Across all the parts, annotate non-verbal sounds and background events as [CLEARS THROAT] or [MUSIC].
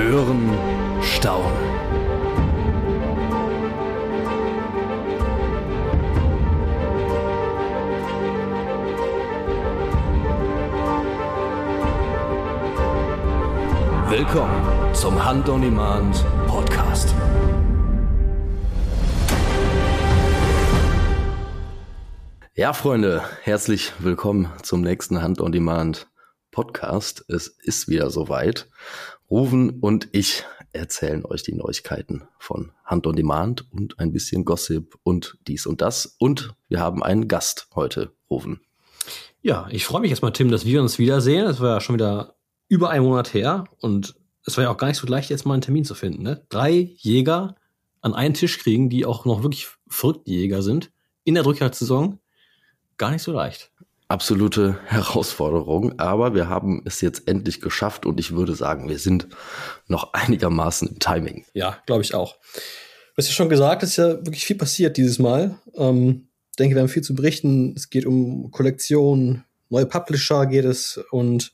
Hören, staunen. Willkommen zum Hand on Demand Podcast. Ja, Freunde, herzlich willkommen zum nächsten Hand on Demand Podcast. Es ist wieder soweit. Ruven und ich erzählen euch die Neuigkeiten von Hand on Demand und ein bisschen Gossip und dies und das. Und wir haben einen Gast heute, Ruven. Ja, ich freue mich erstmal, Tim, dass wir uns wiedersehen. Es war ja schon wieder über einen Monat her und es war ja auch gar nicht so leicht, jetzt mal einen Termin zu finden. Ne? Drei Jäger an einen Tisch kriegen, die auch noch wirklich verrückte Jäger sind, in der Drückjagdsaison. Gar nicht so leicht absolute Herausforderung, aber wir haben es jetzt endlich geschafft und ich würde sagen, wir sind noch einigermaßen im Timing. Ja, glaube ich auch. Du hast ja schon gesagt, es ist ja wirklich viel passiert dieses Mal. Ähm, denke, wir haben viel zu berichten. Es geht um Kollektion, neue Publisher geht es und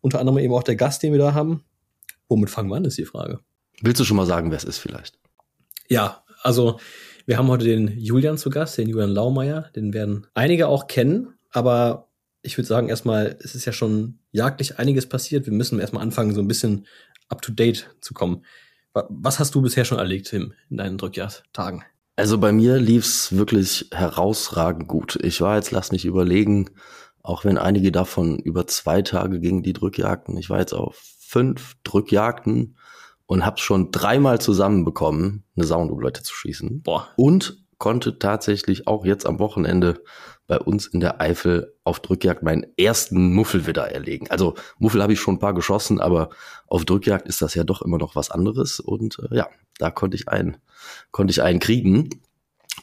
unter anderem eben auch der Gast, den wir da haben. Womit fangen wir an, ist die Frage. Willst du schon mal sagen, wer es ist vielleicht? Ja, also wir haben heute den Julian zu Gast, den Julian Laumeier. Den werden einige auch kennen. Aber ich würde sagen, erstmal, es ist ja schon jagdlich einiges passiert. Wir müssen erstmal anfangen, so ein bisschen up to date zu kommen. Was hast du bisher schon erlebt, Tim, in deinen Drückjagdtagen? Also bei mir lief's wirklich herausragend gut. Ich war jetzt, lass mich überlegen, auch wenn einige davon über zwei Tage gingen, die Drückjagden. Ich war jetzt auf fünf Drückjagden und hab's schon dreimal zusammenbekommen, eine Soundobleute zu schießen. Boah. Und konnte tatsächlich auch jetzt am Wochenende bei uns in der Eifel auf Drückjagd meinen ersten Muffelwidder erlegen. Also Muffel habe ich schon ein paar geschossen, aber auf Drückjagd ist das ja doch immer noch was anderes. Und äh, ja, da konnte ich einen, konnte ich einen kriegen.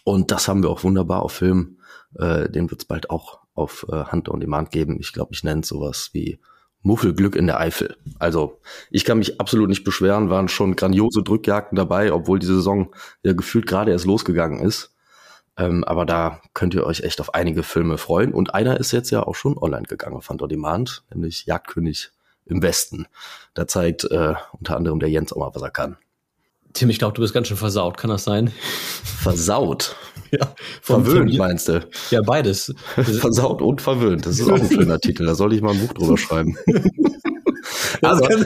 Und das haben wir auch wunderbar auf Film. Äh, den wird es bald auch auf äh, Hand on Demand geben. Ich glaube, ich nenne es sowas wie Muffelglück in der Eifel. Also ich kann mich absolut nicht beschweren, waren schon grandiose Drückjagden dabei, obwohl die Saison ja gefühlt gerade erst losgegangen ist. Ähm, aber da könnt ihr euch echt auf einige Filme freuen. Und einer ist jetzt ja auch schon online gegangen auf On Demand, nämlich Jagdkönig im Westen. Da zeigt äh, unter anderem der Jens auch mal, was er kann. Tim, ich glaube, du bist ganz schön versaut, kann das sein? Versaut? [LAUGHS] ja. Verwöhnt, Tim. meinst du? Ja, beides. [LAUGHS] versaut und verwöhnt. Das ist auch ein schöner Titel. Da soll ich mal ein Buch drüber schreiben. [LAUGHS] aber,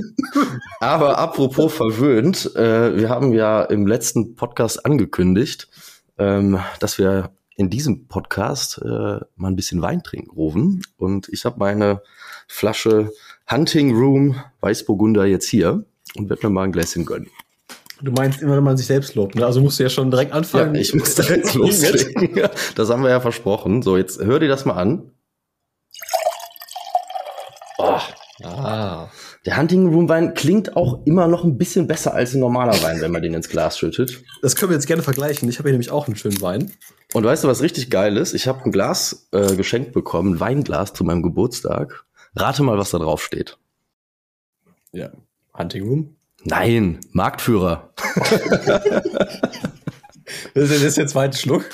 aber apropos verwöhnt, äh, wir haben ja im letzten Podcast angekündigt, ähm, dass wir in diesem Podcast äh, mal ein bisschen Wein trinken, Rufen. Und ich habe meine Flasche Hunting Room Weißburgunder jetzt hier und werde mir mal ein Gläschen gönnen. Du meinst immer, wenn man sich selbst lobt, ne? Also musst du ja schon direkt anfangen. Ja, ich muss direkt [LAUGHS] loslegen. [LAUGHS] Das haben wir ja versprochen. So, jetzt hör dir das mal an. Oh. Ah. Der Hunting Room Wein klingt auch immer noch ein bisschen besser als ein normaler Wein, wenn man den ins Glas schüttet. Das können wir jetzt gerne vergleichen. Ich habe hier nämlich auch einen schönen Wein. Und weißt du, was richtig geil ist? Ich habe ein Glas äh, geschenkt bekommen, ein Weinglas zu meinem Geburtstag. Rate mal, was da drauf steht. Ja, Hunting Room? Nein, Marktführer. [LAUGHS] das ist jetzt der zweite Schluck.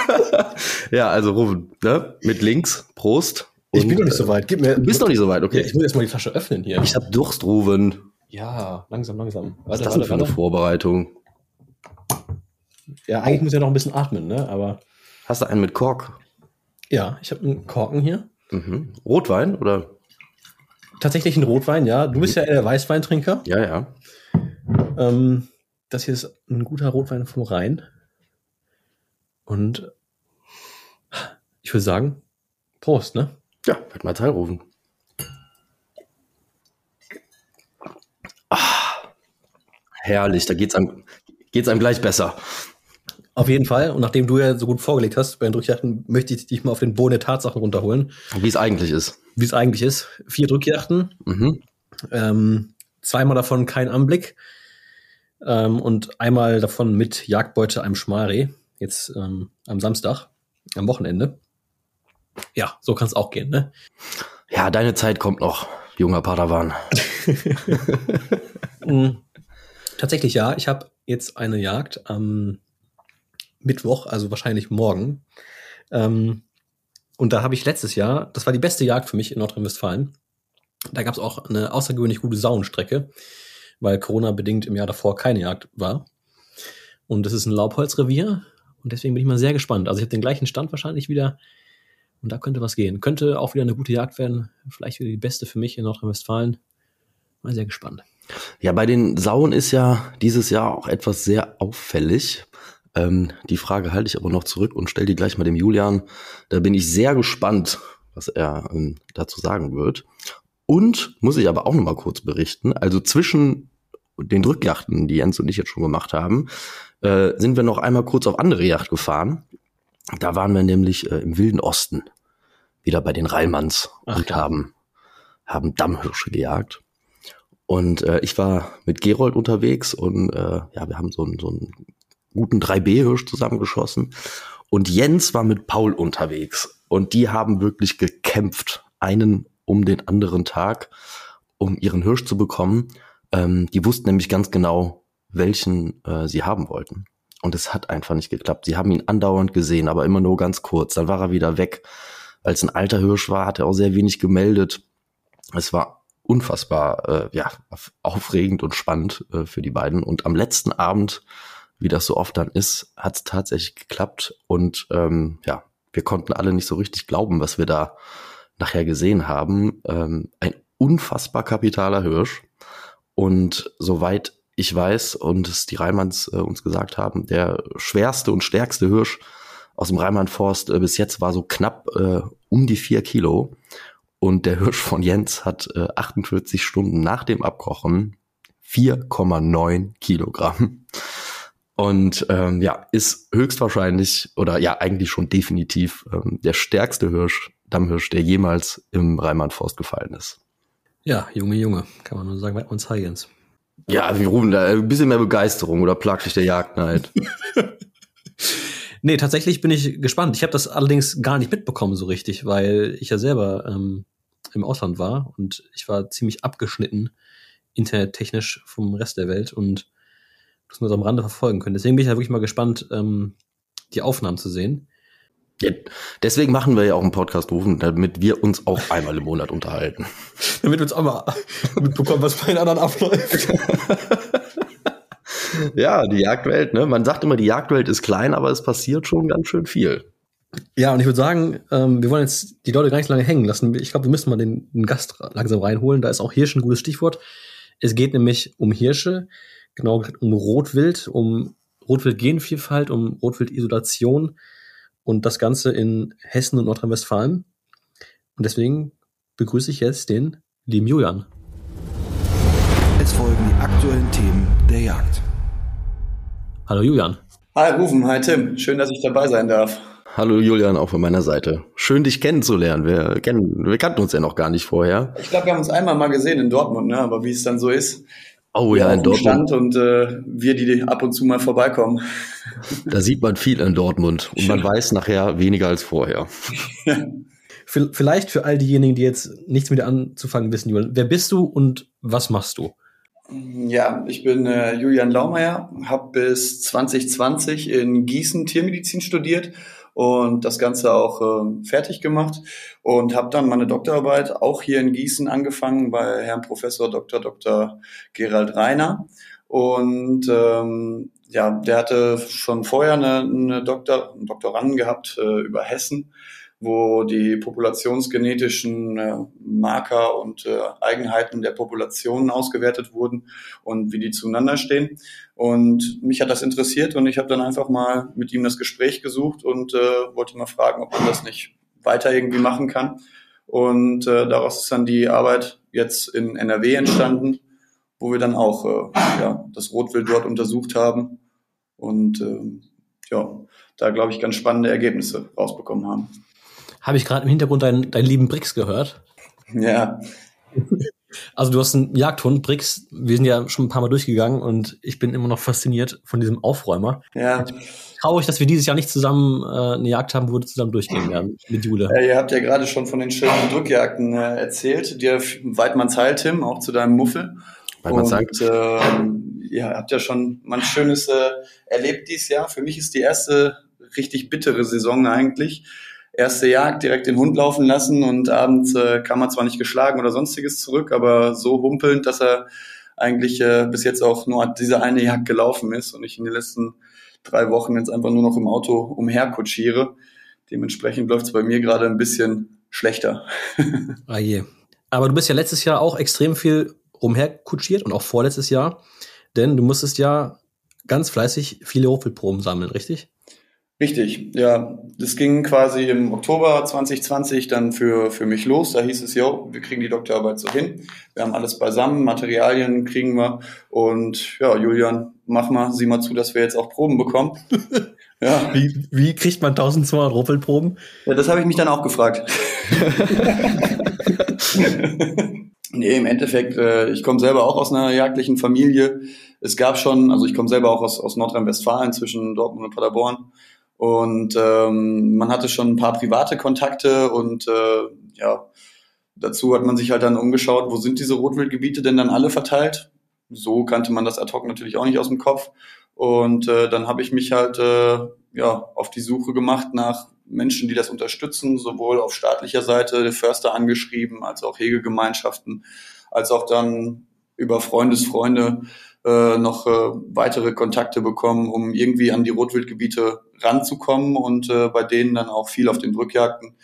[LAUGHS] ja, also Rufen, ne? mit links, Prost. Und, ich bin noch nicht so weit. Gib mir, du bist noch nicht so weit, okay. Ja, ich muss erst mal die Flasche öffnen hier. Ich hab Durst, Ruven. Ja, langsam, langsam. Was ist das denn für eine Vorbereitung? Ja, eigentlich muss ja noch ein bisschen atmen, ne? Aber. Hast du einen mit Kork? Ja, ich habe einen Korken hier. Mhm. Rotwein oder? Tatsächlich ein Rotwein, ja. Du bist ja der Weißweintrinker. Ja, ja. Ähm, das hier ist ein guter Rotwein vom Rhein. Und ich würde sagen, Prost, ne? Ja, werd mal teilrufen. Ah, herrlich, da geht's einem, geht's einem gleich besser. Auf jeden Fall. Und nachdem du ja so gut vorgelegt hast bei den Drückjachten, möchte ich dich mal auf den Boden der Tatsachen runterholen. Wie es eigentlich ist. Wie es eigentlich ist. Vier Drückjachten. Mhm. Ähm, zweimal davon kein Anblick. Ähm, und einmal davon mit Jagdbeute einem Schmalreh. Jetzt ähm, am Samstag, am Wochenende. Ja, so kann es auch gehen, ne? Ja, deine Zeit kommt noch, junger Padawan. [LAUGHS] Mhm. Tatsächlich ja. Ich habe jetzt eine Jagd am Mittwoch, also wahrscheinlich morgen. Ähm, und da habe ich letztes Jahr, das war die beste Jagd für mich in Nordrhein-Westfalen. Da gab es auch eine außergewöhnlich gute Saunstrecke, weil Corona bedingt im Jahr davor keine Jagd war. Und das ist ein Laubholzrevier und deswegen bin ich mal sehr gespannt. Also ich habe den gleichen Stand wahrscheinlich wieder und da könnte was gehen. Könnte auch wieder eine gute Jagd werden, vielleicht wieder die beste für mich in Nordrhein-Westfalen. Mal sehr gespannt. Ja, bei den Sauen ist ja dieses Jahr auch etwas sehr auffällig. Ähm, die Frage halte ich aber noch zurück und stelle die gleich mal dem Julian. Da bin ich sehr gespannt, was er ähm, dazu sagen wird. Und muss ich aber auch noch mal kurz berichten. Also zwischen den Drückjachten, die Jens und ich jetzt schon gemacht haben, äh, sind wir noch einmal kurz auf andere Yacht gefahren. Da waren wir nämlich äh, im Wilden Osten, wieder bei den Reilmanns Ach, und haben, haben Dammhirsche gejagt. Und äh, ich war mit Gerold unterwegs und äh, ja, wir haben so, einen so einen guten 3B-Hirsch zusammengeschossen. Und Jens war mit Paul unterwegs. Und die haben wirklich gekämpft, einen um den anderen Tag, um ihren Hirsch zu bekommen. Ähm, die wussten nämlich ganz genau, welchen äh, sie haben wollten. Und es hat einfach nicht geklappt. Sie haben ihn andauernd gesehen, aber immer nur ganz kurz. Dann war er wieder weg. Als ein alter Hirsch war, hat er auch sehr wenig gemeldet. Es war unfassbar äh, ja, aufregend und spannend äh, für die beiden. Und am letzten Abend, wie das so oft dann ist, hat es tatsächlich geklappt. Und ähm, ja, wir konnten alle nicht so richtig glauben, was wir da nachher gesehen haben. Ähm, ein unfassbar kapitaler Hirsch. Und soweit ich weiß und es die Reimanns äh, uns gesagt haben, der schwerste und stärkste Hirsch aus dem Rheinland-Forst äh, bis jetzt war so knapp äh, um die vier Kilo. Und der Hirsch von Jens hat äh, 48 Stunden nach dem Abkochen 4,9 Kilogramm. Und ähm, ja, ist höchstwahrscheinlich oder ja eigentlich schon definitiv ähm, der stärkste Hirsch, Dammhirsch, der jemals im Rheinland-Forst gefallen ist. Ja, Junge, Junge, kann man nur sagen, bei uns Jens. Ja, wir rufen da ein bisschen mehr Begeisterung oder plagt dich der Jagdneid? [LAUGHS] nee, tatsächlich bin ich gespannt. Ich habe das allerdings gar nicht mitbekommen so richtig, weil ich ja selber ähm, im Ausland war und ich war ziemlich abgeschnitten internettechnisch vom Rest der Welt und das nur so am Rande verfolgen können. Deswegen bin ich ja wirklich mal gespannt, ähm, die Aufnahmen zu sehen. Deswegen machen wir ja auch einen Podcast rufen, damit wir uns auch einmal im Monat unterhalten. damit wir uns auch mal mitbekommen, was bei den anderen abläuft. ja, die Jagdwelt, ne? Man sagt immer, die Jagdwelt ist klein, aber es passiert schon ganz schön viel. Ja, und ich würde sagen, ähm, wir wollen jetzt die Leute gar nicht lange hängen lassen. Ich glaube, wir müssen mal den, den Gast langsam reinholen. Da ist auch Hirsch ein gutes Stichwort. Es geht nämlich um Hirsche, genau um Rotwild, um Rotwild-Genvielfalt, um Rotwild-Isolation und das Ganze in Hessen und Nordrhein-Westfalen. Und deswegen begrüße ich jetzt den lieben Julian. Es folgen die aktuellen Themen der Jagd. Hallo Julian. Hi Rufen, hi Tim. Schön, dass ich dabei sein darf. Hallo Julian, auch von meiner Seite. Schön, dich kennenzulernen. Wir, kennen, wir kannten uns ja noch gar nicht vorher. Ich glaube, wir haben uns einmal mal gesehen in Dortmund, ne? aber wie es dann so ist. Oh ja, in Dortmund. und äh, wir, die ab und zu mal vorbeikommen. [LAUGHS] Da sieht man viel in Dortmund und man weiß nachher weniger als vorher. [LAUGHS] Vielleicht für all diejenigen, die jetzt nichts mit dir anzufangen wissen, Julian. Wer bist du und was machst du? Ja, ich bin äh, Julian Laumeier, habe bis 2020 in Gießen Tiermedizin studiert und das Ganze auch äh, fertig gemacht und habe dann meine Doktorarbeit auch hier in Gießen angefangen bei Herrn Professor Dr. Dr. Gerald Reiner. Und ähm, ja, der hatte schon vorher eine, eine Doktor, einen Doktoranden gehabt äh, über Hessen wo die populationsgenetischen äh, Marker und äh, Eigenheiten der Populationen ausgewertet wurden und wie die zueinander stehen. Und mich hat das interessiert und ich habe dann einfach mal mit ihm das Gespräch gesucht und äh, wollte mal fragen, ob man das nicht weiter irgendwie machen kann. Und äh, daraus ist dann die Arbeit jetzt in NRW entstanden, wo wir dann auch äh, ja, das Rotwild dort untersucht haben und äh, ja, da glaube ich ganz spannende Ergebnisse rausbekommen haben habe ich gerade im Hintergrund deinen, deinen lieben Brix gehört. Ja. [LAUGHS] Also du hast einen Jagdhund, Brix. Wir sind ja schon ein paar Mal durchgegangen und ich bin immer noch fasziniert von diesem Aufräumer. Ja. Traurig, dass wir dieses Jahr nicht zusammen äh, eine Jagd haben, wo wir zusammen durchgehen werden mit Jule. Ja, ihr habt ja gerade schon von den schönen Drückjagden äh, erzählt. Dir Weidmanns Heil, Tim, auch zu deinem Muffel. Weidmanns Heil. Und äh, ihr habt ja schon mal ein schönes äh, erlebt dieses Jahr. Für mich ist die erste richtig bittere Saison eigentlich erste Jagd direkt den Hund laufen lassen und abends äh, kam er zwar nicht geschlagen oder sonstiges zurück, aber so humpelnd, dass er eigentlich äh, bis jetzt auch nur diese eine Jagd gelaufen ist und ich in den letzten drei Wochen jetzt einfach nur noch im Auto umherkutschiere. Dementsprechend läuft es bei mir gerade ein bisschen schlechter. [LAUGHS] ah je. Aber du bist ja letztes Jahr auch extrem viel rumherkutschiert und auch vorletztes Jahr, denn du musstest ja ganz fleißig viele Hochwildproben sammeln, richtig? Richtig, ja. Das ging quasi im Oktober 2020 dann für, für mich los. Da hieß es, jo, wir kriegen die Doktorarbeit so hin. Wir haben alles beisammen, Materialien kriegen wir. Und ja, Julian, mach mal, sieh mal zu, dass wir jetzt auch Proben bekommen. [LAUGHS] ja. Wie, wie kriegt man 1200 Ruppelproben? Ja, das habe ich mich dann auch gefragt. [LAUGHS] Nee, im Endeffekt, äh, ich komme selber auch aus einer jagdlichen Familie. Es gab schon, also ich komme selber auch aus, aus Nordrhein-Westfalen zwischen Dortmund und Paderborn. Und ähm, man hatte schon ein paar private Kontakte und äh, ja, dazu hat man sich halt dann umgeschaut, wo sind diese Rotwildgebiete denn dann alle verteilt? So kannte man das ad hoc natürlich auch nicht aus dem Kopf. Und äh, dann habe ich mich halt äh, ja auf die Suche gemacht nach Menschen, die das unterstützen, sowohl auf staatlicher Seite Förster angeschrieben, als auch Hegegemeinschaften, als auch dann über Freundesfreunde äh, noch äh, weitere Kontakte bekommen, um irgendwie an die Rotwildgebiete ranzukommen und äh, bei denen dann auch viel auf den Drückjagden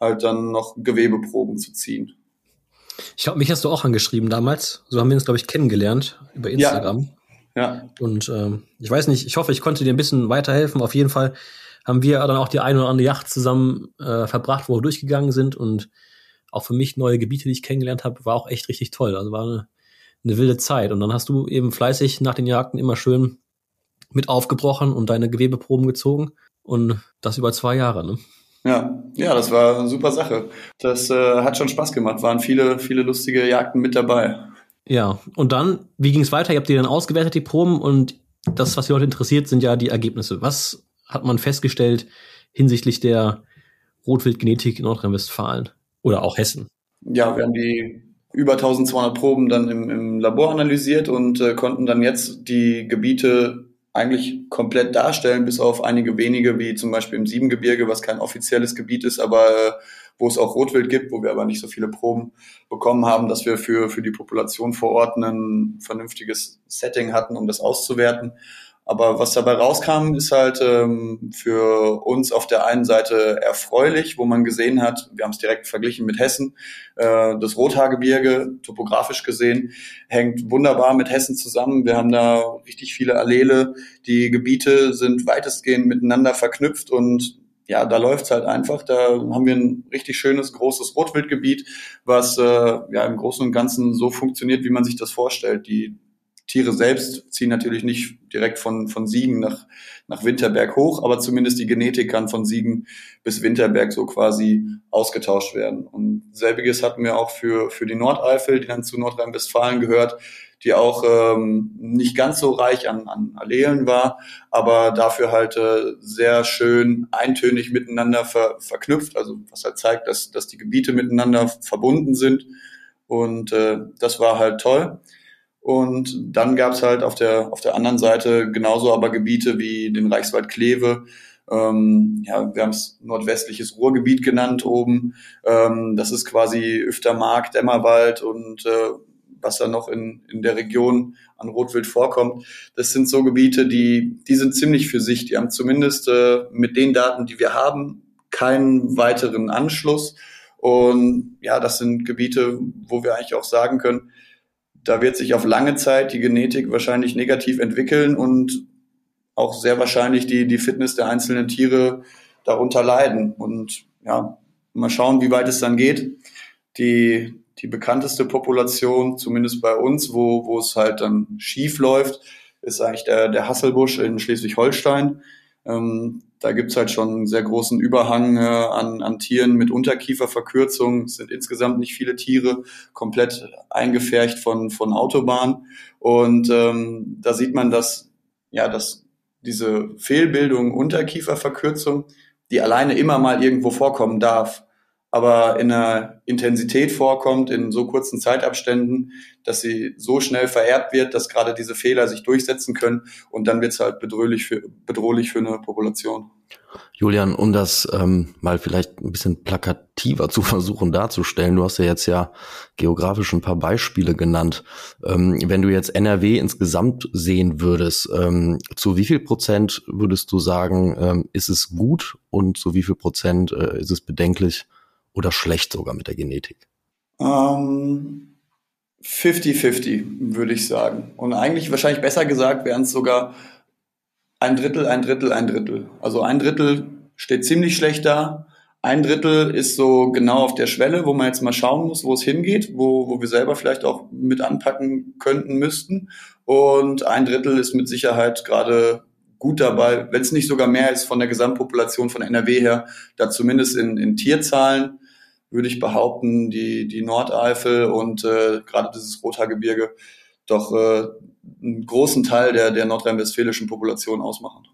halt dann noch Gewebeproben zu ziehen. Ich glaube, mich hast du auch angeschrieben damals. So haben wir uns, glaube ich, kennengelernt über Instagram. Ja. ja. Und ähm, ich weiß nicht, ich hoffe, ich konnte dir ein bisschen weiterhelfen. Auf jeden Fall haben wir dann auch die eine oder andere Yacht zusammen äh, verbracht, wo wir durchgegangen sind. Und auch für mich neue Gebiete, die ich kennengelernt habe, war auch echt richtig toll. Also war eine eine wilde Zeit. Und dann hast du eben fleißig nach den Jagden immer schön mit aufgebrochen und deine Gewebeproben gezogen. Und das über zwei Jahre, ne? Ja, ja, das war eine super Sache. Das äh, hat schon Spaß gemacht. Waren viele, viele lustige Jagden mit dabei. Ja, und dann, wie ging es weiter? Ihr habt die dann ausgewertet, die Proben, und das, was die Leute interessiert, sind ja die Ergebnisse. Was hat man festgestellt hinsichtlich der Rotwildgenetik in Nordrhein-Westfalen oder auch Hessen? Ja, wir haben die über 1200 Proben dann im, im Labor analysiert und äh, konnten dann jetzt die Gebiete eigentlich komplett darstellen, bis auf einige wenige, wie zum Beispiel im Siebengebirge, was kein offizielles Gebiet ist, aber äh, wo es auch Rotwild gibt, wo wir aber nicht so viele Proben bekommen haben, dass wir für, für die Population vor Ort ein vernünftiges Setting hatten, um das auszuwerten. Aber was dabei rauskam, ist halt ähm, für uns auf der einen Seite erfreulich, wo man gesehen hat, wir haben es direkt verglichen mit Hessen, äh, das Rothaargebirge, topografisch gesehen, hängt wunderbar mit Hessen zusammen. Wir haben da richtig viele Allele. Die Gebiete sind weitestgehend miteinander verknüpft und ja, da läuft's halt einfach. Da haben wir ein richtig schönes, großes Rotwildgebiet, was äh, ja im Großen und Ganzen so funktioniert, wie man sich das vorstellt. Die Tiere selbst ziehen natürlich nicht direkt von, von Siegen nach, nach Winterberg hoch, aber zumindest die Genetik kann von Siegen bis Winterberg so quasi ausgetauscht werden. Und selbiges hatten wir auch für, für die Nordeifel, die dann zu Nordrhein-Westfalen gehört, die auch ähm, nicht ganz so reich an, an Allelen war, aber dafür halt äh, sehr schön eintönig miteinander ver, verknüpft, also was halt zeigt, dass, dass die Gebiete miteinander verbunden sind. Und äh, das war halt toll. Und dann gab es halt auf der, auf der anderen Seite genauso aber Gebiete wie den Reichswald Kleve. Ähm, ja, wir haben es nordwestliches Ruhrgebiet genannt oben. Ähm, das ist quasi Öftermark, Dämmerwald und äh, was da noch in, in der Region an Rotwild vorkommt. Das sind so Gebiete, die, die sind ziemlich für sich. Die haben zumindest äh, mit den Daten, die wir haben, keinen weiteren Anschluss. Und ja, das sind Gebiete, wo wir eigentlich auch sagen können, da wird sich auf lange Zeit die Genetik wahrscheinlich negativ entwickeln und auch sehr wahrscheinlich die, die Fitness der einzelnen Tiere darunter leiden. Und ja, mal schauen, wie weit es dann geht. Die, die bekannteste Population, zumindest bei uns, wo, wo es halt dann schief läuft, ist eigentlich der, der Hasselbusch in Schleswig-Holstein. Ähm, da gibt's halt schon einen sehr großen Überhang äh, an, an Tieren mit Unterkieferverkürzung. Es sind insgesamt nicht viele Tiere, komplett eingefärcht von, von Autobahn. Und ähm, da sieht man, dass, ja, dass diese Fehlbildung Unterkieferverkürzung, die alleine immer mal irgendwo vorkommen darf, aber in einer Intensität vorkommt, in so kurzen Zeitabständen, dass sie so schnell vererbt wird, dass gerade diese Fehler sich durchsetzen können und dann wird es halt bedrohlich für, bedrohlich für eine Population. Julian, um das ähm, mal vielleicht ein bisschen plakativer zu [LAUGHS] versuchen darzustellen, du hast ja jetzt ja geografisch ein paar Beispiele genannt. Ähm, wenn du jetzt NRW insgesamt sehen würdest, ähm, zu wie viel Prozent würdest du sagen, ähm, ist es gut und zu wie viel Prozent äh, ist es bedenklich, oder schlecht sogar mit der Genetik? Um, 50-50, würde ich sagen. Und eigentlich wahrscheinlich besser gesagt wären es sogar ein Drittel, ein Drittel, ein Drittel. Also ein Drittel steht ziemlich schlecht da. Ein Drittel ist so genau auf der Schwelle, wo man jetzt mal schauen muss, wo es hingeht, wo, wo wir selber vielleicht auch mit anpacken könnten, müssten. Und ein Drittel ist mit Sicherheit gerade gut dabei, wenn es nicht sogar mehr ist von der Gesamtpopulation von NRW her, da zumindest in, in Tierzahlen würde ich behaupten, die, die Nordeifel und äh, gerade dieses Rothaargebirge doch äh, einen großen Teil der, der nordrhein-westfälischen Population ausmachen.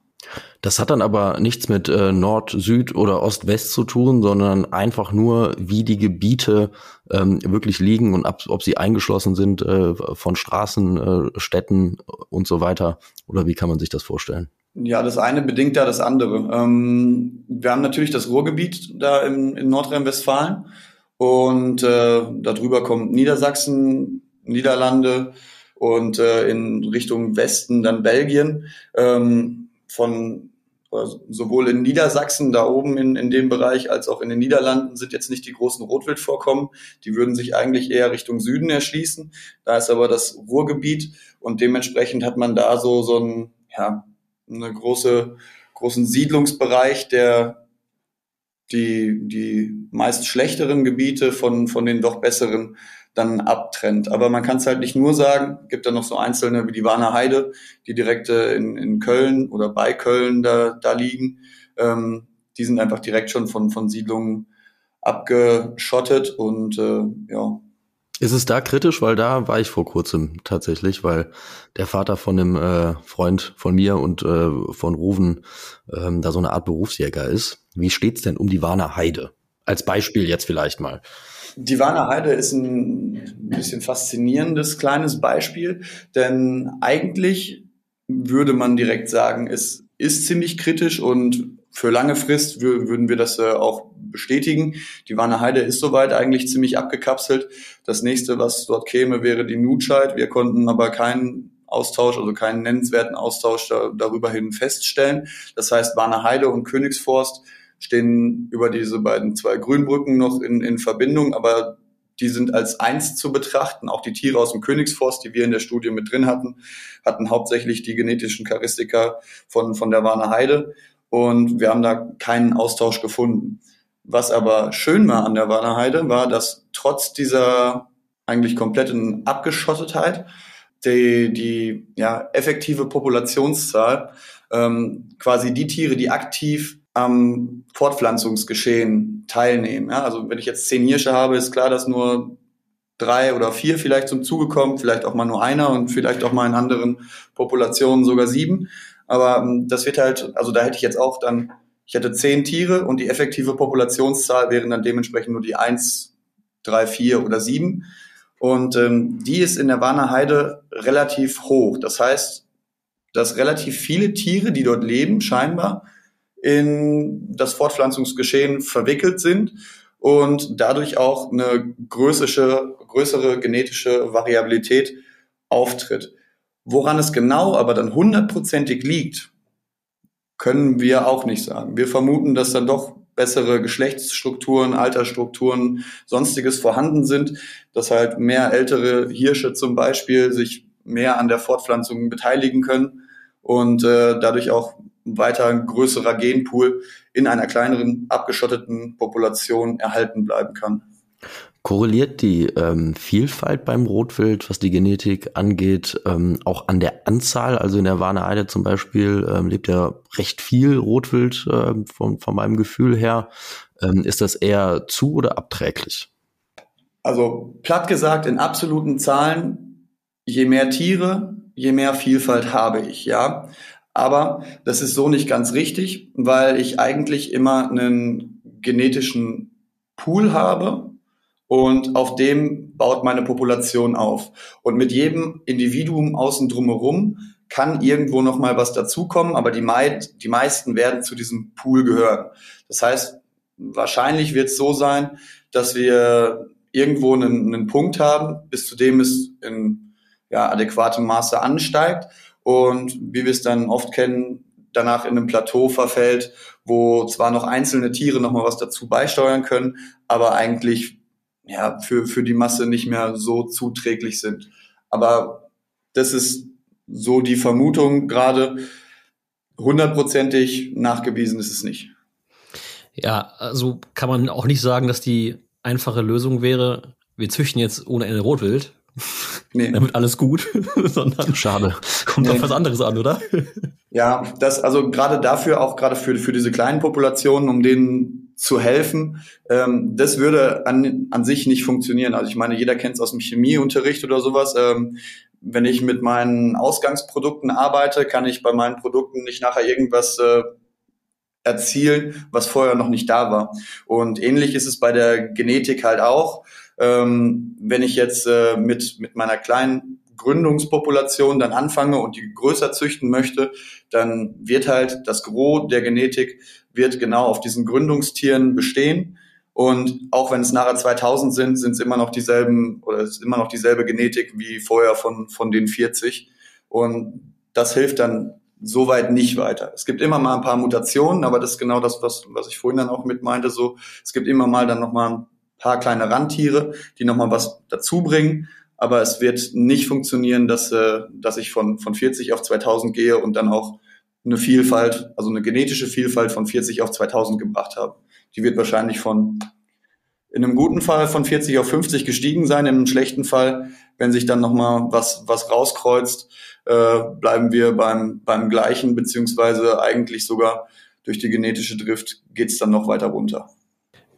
Das hat dann aber nichts mit äh, Nord, Süd oder Ost, West zu tun, sondern einfach nur, wie die Gebiete ähm, wirklich liegen und ab, ob sie eingeschlossen sind äh, von Straßen, äh, Städten und so weiter. Oder wie kann man sich das vorstellen? Ja, das eine bedingt ja das andere. Ähm, wir haben natürlich das Ruhrgebiet da im, in Nordrhein-Westfalen und äh, darüber kommt Niedersachsen, Niederlande und äh, in Richtung Westen dann Belgien. Ähm, von also sowohl in Niedersachsen, da oben in, in dem Bereich, als auch in den Niederlanden sind jetzt nicht die großen Rotwildvorkommen. Die würden sich eigentlich eher Richtung Süden erschließen. Da ist aber das Ruhrgebiet und dementsprechend hat man da so, so ein, ja, eine große, großen Siedlungsbereich, der die, die meist schlechteren Gebiete von, von den doch besseren dann abtrennt. Aber man kann es halt nicht nur sagen, gibt da noch so einzelne wie die Warner Heide, die direkt äh, in, in Köln oder bei Köln da, da liegen. Ähm, die sind einfach direkt schon von, von Siedlungen abgeschottet und äh, ja, ist es da kritisch, weil da war ich vor kurzem tatsächlich, weil der Vater von einem äh, Freund von mir und äh, von Ruven ähm, da so eine Art Berufsjäger ist. Wie steht's denn um die Warner Heide? Als Beispiel jetzt vielleicht mal. Die Warner Heide ist ein bisschen faszinierendes kleines Beispiel, denn eigentlich würde man direkt sagen, es ist ziemlich kritisch und für lange Frist würden wir das äh, auch bestätigen. Die Warner Heide ist soweit eigentlich ziemlich abgekapselt. Das nächste, was dort käme, wäre die Nutscheid. Wir konnten aber keinen Austausch, also keinen nennenswerten Austausch da, darüber hin feststellen. Das heißt, Warner Heide und Königsforst stehen über diese beiden zwei Grünbrücken noch in, in Verbindung, aber die sind als eins zu betrachten. Auch die Tiere aus dem Königsforst, die wir in der Studie mit drin hatten, hatten hauptsächlich die genetischen Charakteristika von, von der Warner Heide und wir haben da keinen Austausch gefunden. Was aber schön war an der Warnerheide, war, dass trotz dieser eigentlich kompletten Abgeschottetheit die, die ja, effektive Populationszahl ähm, quasi die Tiere, die aktiv am Fortpflanzungsgeschehen teilnehmen. Ja? Also wenn ich jetzt zehn Hirsche habe, ist klar, dass nur drei oder vier vielleicht zum Zuge kommen, vielleicht auch mal nur einer und vielleicht auch mal in anderen Populationen sogar sieben. Aber ähm, das wird halt, also da hätte ich jetzt auch dann, ich hätte zehn Tiere und die effektive Populationszahl wären dann dementsprechend nur die eins, drei, vier oder sieben. Und ähm, die ist in der Warner Heide relativ hoch. Das heißt, dass relativ viele Tiere, die dort leben, scheinbar in das Fortpflanzungsgeschehen verwickelt sind und dadurch auch eine größere, größere genetische Variabilität auftritt. Woran es genau aber dann hundertprozentig liegt, können wir auch nicht sagen. Wir vermuten, dass dann doch bessere Geschlechtsstrukturen, Altersstrukturen, sonstiges vorhanden sind, dass halt mehr ältere Hirsche zum Beispiel sich mehr an der Fortpflanzung beteiligen können und äh, dadurch auch weiter ein größerer Genpool in einer kleineren abgeschotteten Population erhalten bleiben kann. Korreliert die ähm, Vielfalt beim Rotwild, was die Genetik angeht, ähm, auch an der Anzahl? Also in der Warner Heide zum Beispiel ähm, lebt ja recht viel Rotwild äh, von, von meinem Gefühl her. Ähm, ist das eher zu oder abträglich? Also platt gesagt, in absoluten Zahlen, je mehr Tiere, je mehr Vielfalt habe ich, ja. Aber das ist so nicht ganz richtig, weil ich eigentlich immer einen genetischen Pool habe und auf dem baut meine Population auf. Und mit jedem Individuum außen drumherum kann irgendwo noch mal was dazukommen, aber die, mei die meisten werden zu diesem Pool gehören. Das heißt, wahrscheinlich wird es so sein, dass wir irgendwo einen, einen Punkt haben, bis zu dem es in ja, adäquatem Maße ansteigt und wie wir es dann oft kennen, danach in einem Plateau verfällt, wo zwar noch einzelne Tiere noch mal was dazu beisteuern können, aber eigentlich ja, für, für die Masse nicht mehr so zuträglich sind. Aber das ist so die Vermutung gerade. Hundertprozentig nachgewiesen ist es nicht. Ja, also kann man auch nicht sagen, dass die einfache Lösung wäre, wir züchten jetzt ohne Ende Rotwild. Nee. [LAUGHS] Damit alles gut, [LAUGHS] sondern schade. Kommt nee. auf was anderes an, oder? Ja, das also gerade dafür auch gerade für für diese kleinen Populationen, um denen zu helfen, ähm, das würde an, an sich nicht funktionieren. Also ich meine, jeder kennt es aus dem Chemieunterricht oder sowas. Ähm, wenn ich mit meinen Ausgangsprodukten arbeite, kann ich bei meinen Produkten nicht nachher irgendwas äh, erzielen, was vorher noch nicht da war. Und ähnlich ist es bei der Genetik halt auch. Ähm, wenn ich jetzt äh, mit, mit meiner kleinen Gründungspopulation dann anfange und die größer züchten möchte, dann wird halt das Gros der Genetik wird genau auf diesen Gründungstieren bestehen. Und auch wenn es nachher 2000 sind, sind es immer noch dieselben oder es ist immer noch dieselbe Genetik wie vorher von, von den 40. Und das hilft dann soweit nicht weiter. Es gibt immer mal ein paar Mutationen, aber das ist genau das, was, was ich vorhin dann auch mit meinte. So, es gibt immer mal dann noch mal ein paar kleine Randtiere, die noch mal was dazu bringen. Aber es wird nicht funktionieren, dass, äh, dass ich von, von 40 auf 2000 gehe und dann auch eine Vielfalt, also eine genetische Vielfalt von 40 auf 2000 gebracht habe. Die wird wahrscheinlich von, in einem guten Fall von 40 auf 50 gestiegen sein, im schlechten Fall, wenn sich dann nochmal was, was rauskreuzt, äh, bleiben wir beim, beim gleichen, beziehungsweise eigentlich sogar durch die genetische Drift geht's dann noch weiter runter.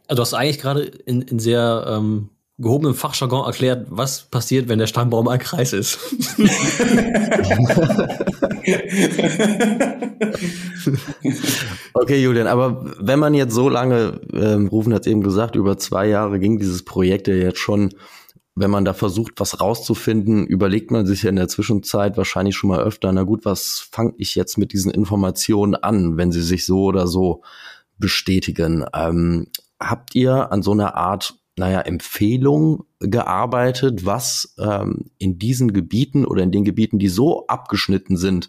Also du hast eigentlich gerade in, in sehr ähm, gehobenem Fachjargon erklärt, was passiert, wenn der Stammbaum ein Kreis ist. [LAUGHS] okay, Julian, aber wenn man jetzt so lange, ähm, Rufen hat eben gesagt, über zwei Jahre ging dieses Projekt ja jetzt schon wenn man da versucht, was rauszufinden, überlegt man sich ja in der Zwischenzeit wahrscheinlich schon mal öfter, na gut, was fange ich jetzt mit diesen Informationen an, wenn sie sich so oder so bestätigen? Ähm, habt ihr an so einer Art, naja, Empfehlung gearbeitet, was ähm, in diesen Gebieten oder in den Gebieten, die so abgeschnitten sind,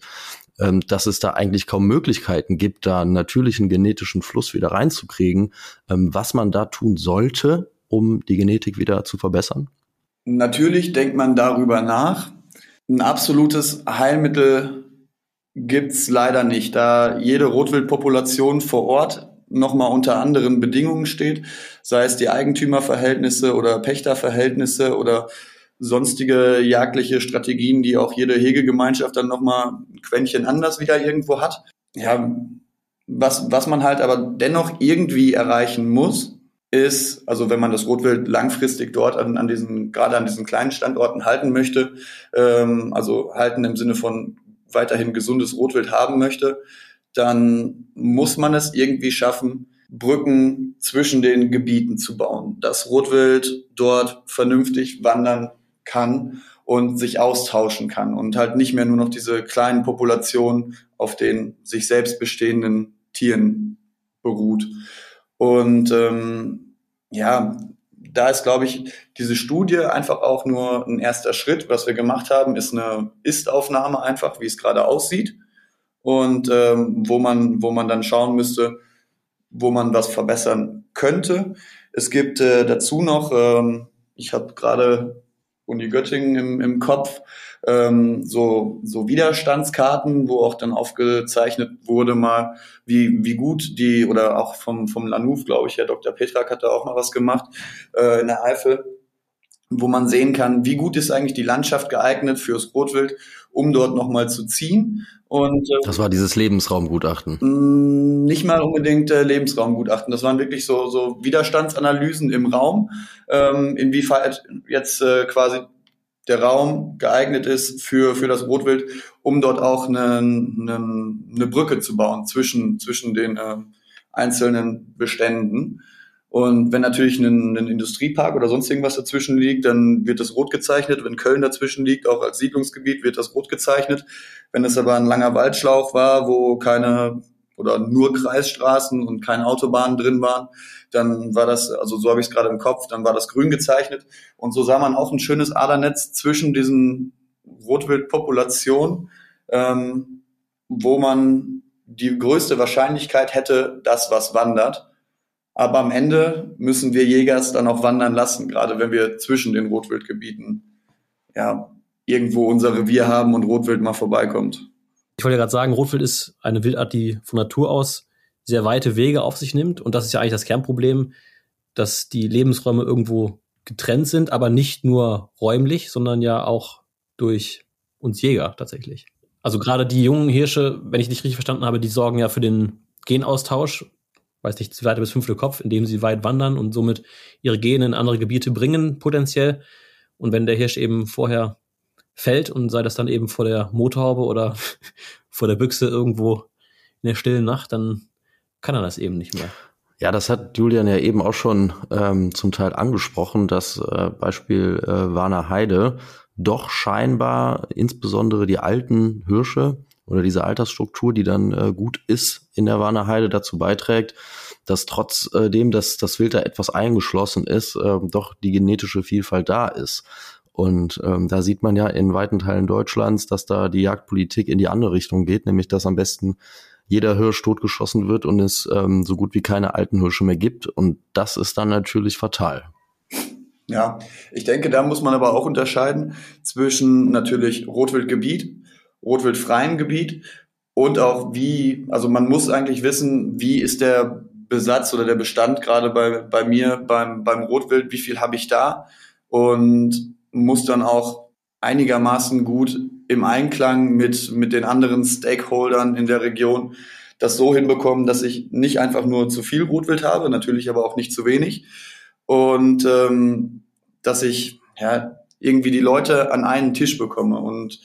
ähm, dass es da eigentlich kaum Möglichkeiten gibt, da einen natürlichen genetischen Fluss wieder reinzukriegen, ähm, was man da tun sollte, um die Genetik wieder zu verbessern? Natürlich denkt man darüber nach. Ein absolutes Heilmittel gibt's leider nicht, da jede Rotwildpopulation vor Ort nochmal unter anderen Bedingungen steht, sei es die Eigentümerverhältnisse oder Pächterverhältnisse oder sonstige jagdliche Strategien, die auch jede Hegegemeinschaft dann nochmal ein Quäntchen anders wieder irgendwo hat. Ja, was, was man halt aber dennoch irgendwie erreichen muss, ist, also wenn man das Rotwild langfristig dort an, an diesen, gerade an diesen kleinen Standorten halten möchte, ähm, also halten im Sinne von weiterhin gesundes Rotwild haben möchte, dann muss man es irgendwie schaffen, Brücken zwischen den Gebieten zu bauen, dass Rotwild dort vernünftig wandern kann und sich austauschen kann und halt nicht mehr nur noch diese kleinen Populationen auf den sich selbst bestehenden Tieren beruht. Und ähm, ja, da ist, glaube ich, diese Studie einfach auch nur ein erster Schritt. Was wir gemacht haben, ist eine Ist-Aufnahme einfach, wie es gerade aussieht. Und ähm, wo man, wo man dann schauen müsste, wo man was verbessern könnte. Es gibt äh, dazu noch, ähm, ich habe gerade Uni Göttingen im, im Kopf, ähm, so, so Widerstandskarten, wo auch dann aufgezeichnet wurde mal, wie, wie gut die, oder auch vom, vom Lanuf, glaube ich, Herr Dr. Petrak hat da auch mal was gemacht, äh, in der Eifel, wo man sehen kann, wie gut ist eigentlich die Landschaft geeignet fürs Rotwild, um dort nochmal zu ziehen. Und, äh, das war dieses Lebensraumgutachten. Mm, nicht mal unbedingt äh, Lebensraumgutachten. Das waren wirklich so, so Widerstandsanalysen im Raum, ähm, inwieweit jetzt äh, quasi der Raum geeignet ist für, für das Rotwild, um dort auch eine, eine, eine Brücke zu bauen zwischen, zwischen den äh, einzelnen Beständen. Und wenn natürlich ein, ein, Industriepark oder sonst irgendwas dazwischen liegt, dann wird das rot gezeichnet. Wenn Köln dazwischen liegt, auch als Siedlungsgebiet, wird das rot gezeichnet. Wenn es aber ein langer Waldschlauch war, wo keine oder nur Kreisstraßen und keine Autobahnen drin waren, dann war das, also so habe ich es gerade im Kopf, dann war das grün gezeichnet. Und so sah man auch ein schönes Adernetz zwischen diesen Rotwildpopulationen, ähm, wo man die größte Wahrscheinlichkeit hätte, dass was wandert. Aber am Ende müssen wir Jägers dann auch wandern lassen, gerade wenn wir zwischen den Rotwildgebieten ja, irgendwo unser Revier haben und Rotwild mal vorbeikommt. Ich wollte ja gerade sagen, Rotwild ist eine Wildart, die von Natur aus sehr weite Wege auf sich nimmt. Und das ist ja eigentlich das Kernproblem, dass die Lebensräume irgendwo getrennt sind, aber nicht nur räumlich, sondern ja auch durch uns Jäger tatsächlich. Also gerade die jungen Hirsche, wenn ich nicht richtig verstanden habe, die sorgen ja für den Genaustausch weiß nicht, zweite bis fünfte Kopf, indem sie weit wandern und somit ihre Gene in andere Gebiete bringen, potenziell. Und wenn der Hirsch eben vorher fällt und sei das dann eben vor der Motorhaube oder [LAUGHS] vor der Büchse irgendwo in der stillen Nacht, dann kann er das eben nicht mehr. Ja, das hat Julian ja eben auch schon ähm, zum Teil angesprochen, dass äh, Beispiel äh, Warner Heide doch scheinbar insbesondere die alten Hirsche oder diese Altersstruktur, die dann äh, gut ist in der Warner dazu beiträgt, dass trotzdem, äh, dass das Wild da etwas eingeschlossen ist, äh, doch die genetische Vielfalt da ist. Und ähm, da sieht man ja in weiten Teilen Deutschlands, dass da die Jagdpolitik in die andere Richtung geht, nämlich dass am besten jeder Hirsch totgeschossen wird und es ähm, so gut wie keine alten Hirsche mehr gibt. Und das ist dann natürlich fatal. Ja, ich denke, da muss man aber auch unterscheiden zwischen natürlich Rotwildgebiet rotwildfreiem Gebiet und auch wie, also man muss eigentlich wissen, wie ist der Besatz oder der Bestand gerade bei, bei mir beim, beim Rotwild, wie viel habe ich da und muss dann auch einigermaßen gut im Einklang mit, mit den anderen Stakeholdern in der Region das so hinbekommen, dass ich nicht einfach nur zu viel Rotwild habe, natürlich aber auch nicht zu wenig und ähm, dass ich ja irgendwie die Leute an einen Tisch bekomme und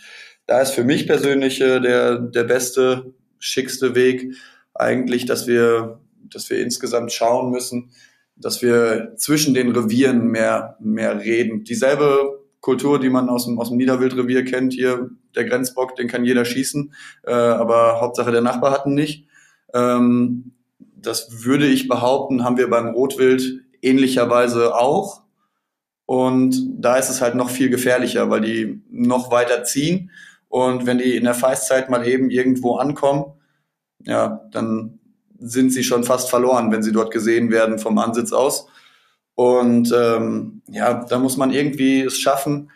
da ist für mich persönlich äh, der, der beste, schickste Weg eigentlich, dass wir, dass wir insgesamt schauen müssen, dass wir zwischen den Revieren mehr, mehr reden. Dieselbe Kultur, die man aus dem, aus dem Niederwildrevier kennt, hier der Grenzbock, den kann jeder schießen, äh, aber Hauptsache der Nachbar hat ihn nicht. Ähm, das würde ich behaupten, haben wir beim Rotwild ähnlicherweise auch. Und da ist es halt noch viel gefährlicher, weil die noch weiter ziehen und wenn die in der Feistzeit mal eben irgendwo ankommen, ja, dann sind sie schon fast verloren, wenn sie dort gesehen werden vom Ansitz aus. Und ähm, ja, da muss man irgendwie es schaffen.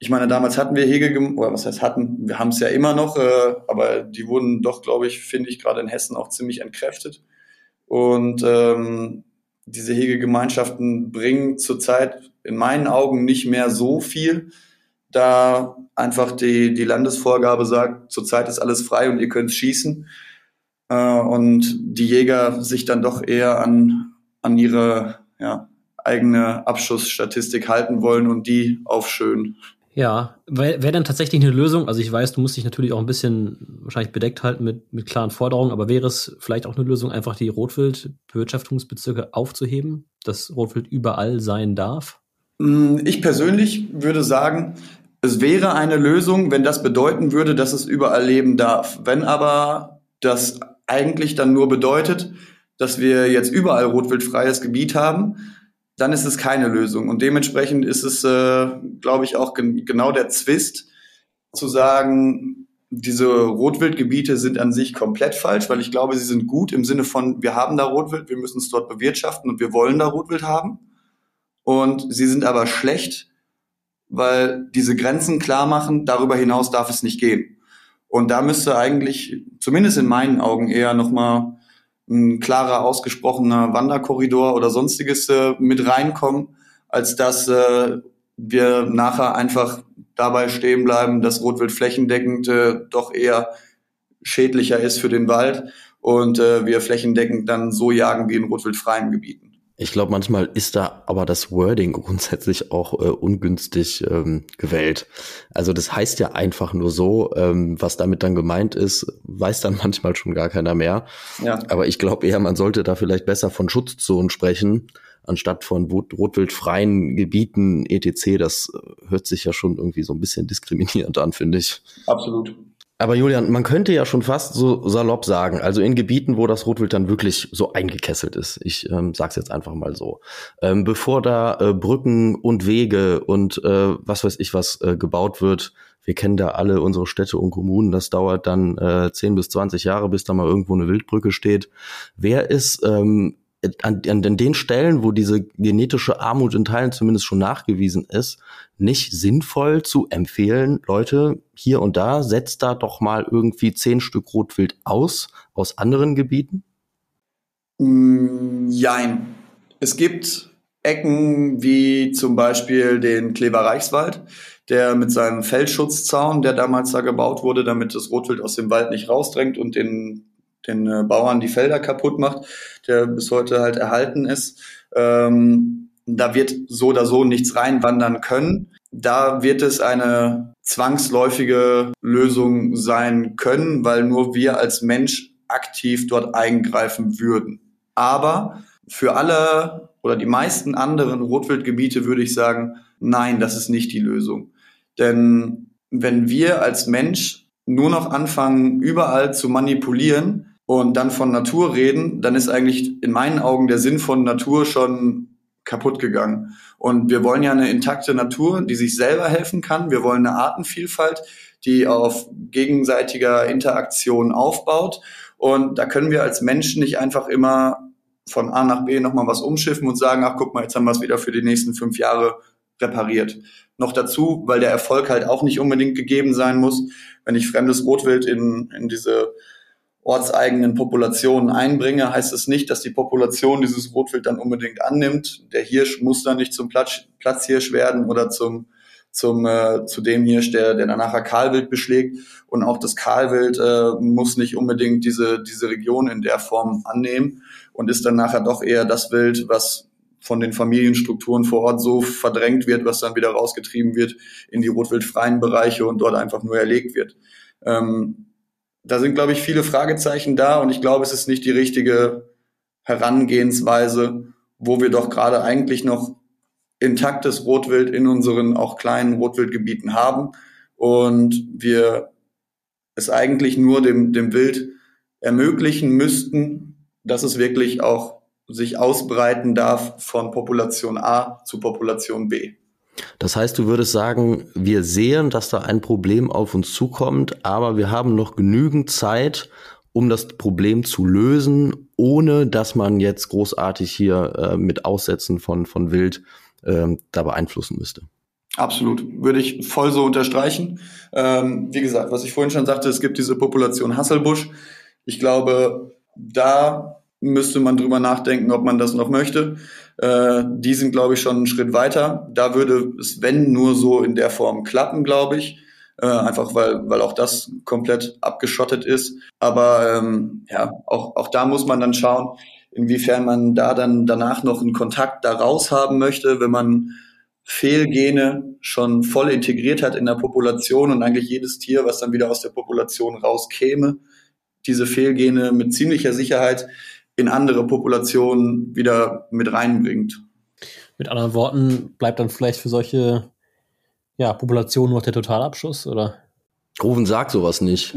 Ich meine, damals hatten wir Hege, oder was heißt hatten, wir haben es ja immer noch, äh, aber die wurden doch, glaube ich, finde ich, gerade in Hessen auch ziemlich entkräftet. Und ähm, diese Hegegemeinschaften bringen zurzeit in meinen Augen nicht mehr so viel da einfach die, die Landesvorgabe sagt, zurzeit ist alles frei und ihr könnt schießen. Äh, und die Jäger sich dann doch eher an, an ihre ja, eigene Abschussstatistik halten wollen und die aufschön. Ja, wäre wär dann tatsächlich eine Lösung, also ich weiß, du musst dich natürlich auch ein bisschen wahrscheinlich bedeckt halten mit, mit klaren Forderungen, aber wäre es vielleicht auch eine Lösung, einfach die Rotwild-Bewirtschaftungsbezirke aufzuheben, dass Rotwild überall sein darf? Mm, ich persönlich würde sagen, es wäre eine Lösung, wenn das bedeuten würde, dass es überall leben darf. Wenn aber das eigentlich dann nur bedeutet, dass wir jetzt überall rotwildfreies Gebiet haben, dann ist es keine Lösung. Und dementsprechend ist es, äh, glaube ich, auch gen genau der Zwist, zu sagen, diese Rotwildgebiete sind an sich komplett falsch, weil ich glaube, sie sind gut im Sinne von, wir haben da Rotwild, wir müssen es dort bewirtschaften und wir wollen da Rotwild haben. Und sie sind aber schlecht, weil diese Grenzen klar machen, darüber hinaus darf es nicht gehen. Und da müsste eigentlich, zumindest in meinen Augen, eher nochmal ein klarer, ausgesprochener Wanderkorridor oder sonstiges äh, mit reinkommen, als dass äh, wir nachher einfach dabei stehen bleiben, dass Rotwild flächendeckend äh, doch eher schädlicher ist für den Wald und äh, wir flächendeckend dann so jagen wie in rotwildfreien Gebieten. Ich glaube, manchmal ist da aber das Wording grundsätzlich auch äh, ungünstig ähm, gewählt. Also das heißt ja einfach nur so, ähm, was damit dann gemeint ist, weiß dann [LAUGHS] manchmal schon gar keiner mehr. Ja. Aber ich glaube eher, man sollte da vielleicht besser von Schutzzonen sprechen, anstatt von rotwildfreien Gebieten etc. Das hört sich ja schon irgendwie so ein bisschen diskriminierend an, finde ich. Absolut. Aber Julian, man könnte ja schon fast so salopp sagen, also in Gebieten, wo das Rotwild dann wirklich so eingekesselt ist. Ich ähm, sag's jetzt einfach mal so. Ähm, bevor da äh, Brücken und Wege und äh, was weiß ich was äh, gebaut wird, wir kennen da alle unsere Städte und Kommunen, das dauert dann äh, 10 bis 20 Jahre, bis da mal irgendwo eine Wildbrücke steht. Wer ist ähm, an, an den Stellen, wo diese genetische Armut in Teilen zumindest schon nachgewiesen ist, nicht sinnvoll zu empfehlen, Leute, hier und da, setzt da doch mal irgendwie zehn Stück Rotwild aus, aus anderen Gebieten? Mm, jein. Es gibt Ecken wie zum Beispiel den Kleber Reichswald, der mit seinem Feldschutzzaun, der damals da gebaut wurde, damit das Rotwild aus dem Wald nicht rausdrängt und den den äh, Bauern die Felder kaputt macht, der bis heute halt erhalten ist. Ähm, da wird so oder so nichts reinwandern können. Da wird es eine zwangsläufige Lösung sein können, weil nur wir als Mensch aktiv dort eingreifen würden. Aber für alle oder die meisten anderen Rotwildgebiete würde ich sagen, nein, das ist nicht die Lösung. Denn wenn wir als Mensch nur noch anfangen, überall zu manipulieren, und dann von Natur reden, dann ist eigentlich in meinen Augen der Sinn von Natur schon kaputt gegangen. Und wir wollen ja eine intakte Natur, die sich selber helfen kann. Wir wollen eine Artenvielfalt, die auf gegenseitiger Interaktion aufbaut. Und da können wir als Menschen nicht einfach immer von A nach B nochmal was umschiffen und sagen, ach guck mal, jetzt haben wir es wieder für die nächsten fünf Jahre repariert. Noch dazu, weil der Erfolg halt auch nicht unbedingt gegeben sein muss. Wenn ich fremdes Rotwild in, in diese ortseigenen Populationen einbringe, heißt es nicht, dass die Population dieses Rotwild dann unbedingt annimmt. Der Hirsch muss dann nicht zum Platz, Platzhirsch werden oder zum zum äh, zu dem Hirsch, der der dann nachher Kahlwild beschlägt und auch das Kahlwild äh, muss nicht unbedingt diese diese Region in der Form annehmen und ist dann nachher doch eher das Wild, was von den Familienstrukturen vor Ort so verdrängt wird, was dann wieder rausgetrieben wird in die rotwildfreien Bereiche und dort einfach nur erlegt wird. Ähm, da sind, glaube ich, viele Fragezeichen da und ich glaube, es ist nicht die richtige Herangehensweise, wo wir doch gerade eigentlich noch intaktes Rotwild in unseren auch kleinen Rotwildgebieten haben und wir es eigentlich nur dem, dem Wild ermöglichen müssten, dass es wirklich auch sich ausbreiten darf von Population A zu Population B. Das heißt, du würdest sagen, wir sehen, dass da ein Problem auf uns zukommt, aber wir haben noch genügend Zeit, um das Problem zu lösen, ohne dass man jetzt großartig hier äh, mit Aussetzen von, von Wild äh, da beeinflussen müsste. Absolut, würde ich voll so unterstreichen. Ähm, wie gesagt, was ich vorhin schon sagte, es gibt diese Population Hasselbusch. Ich glaube, da müsste man drüber nachdenken, ob man das noch möchte. Äh, die sind, glaube ich, schon einen Schritt weiter. Da würde es, wenn nur so in der Form klappen, glaube ich. Äh, einfach weil, weil auch das komplett abgeschottet ist. Aber ähm, ja, auch, auch da muss man dann schauen, inwiefern man da dann danach noch einen Kontakt da raus haben möchte, wenn man Fehlgene schon voll integriert hat in der Population und eigentlich jedes Tier, was dann wieder aus der Population rauskäme, diese Fehlgene mit ziemlicher Sicherheit in andere Populationen wieder mit reinbringt. Mit anderen Worten, bleibt dann vielleicht für solche ja, Populationen noch der Totalabschuss, oder? Rufen sagt sowas nicht.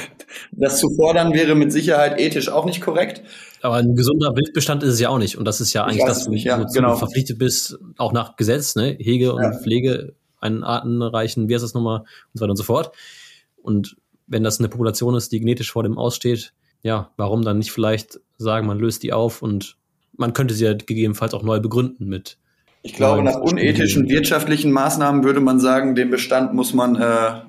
[LAUGHS] das zu fordern wäre mit Sicherheit ethisch auch nicht korrekt. Aber ein gesunder Wildbestand ist es ja auch nicht. Und das ist ja eigentlich das, nicht, ja, genau. du verpflichtet bist, auch nach Gesetz, ne? Hege und ja. Pflege einen artenreichen, wie heißt das nochmal, und so weiter und so fort. Und wenn das eine Population ist, die genetisch vor dem aussteht, ja, warum dann nicht vielleicht sagen, man löst die auf und man könnte sie ja gegebenenfalls auch neu begründen mit. Ich glaube, nach unethischen wirtschaftlichen Maßnahmen würde man sagen, den Bestand muss man äh,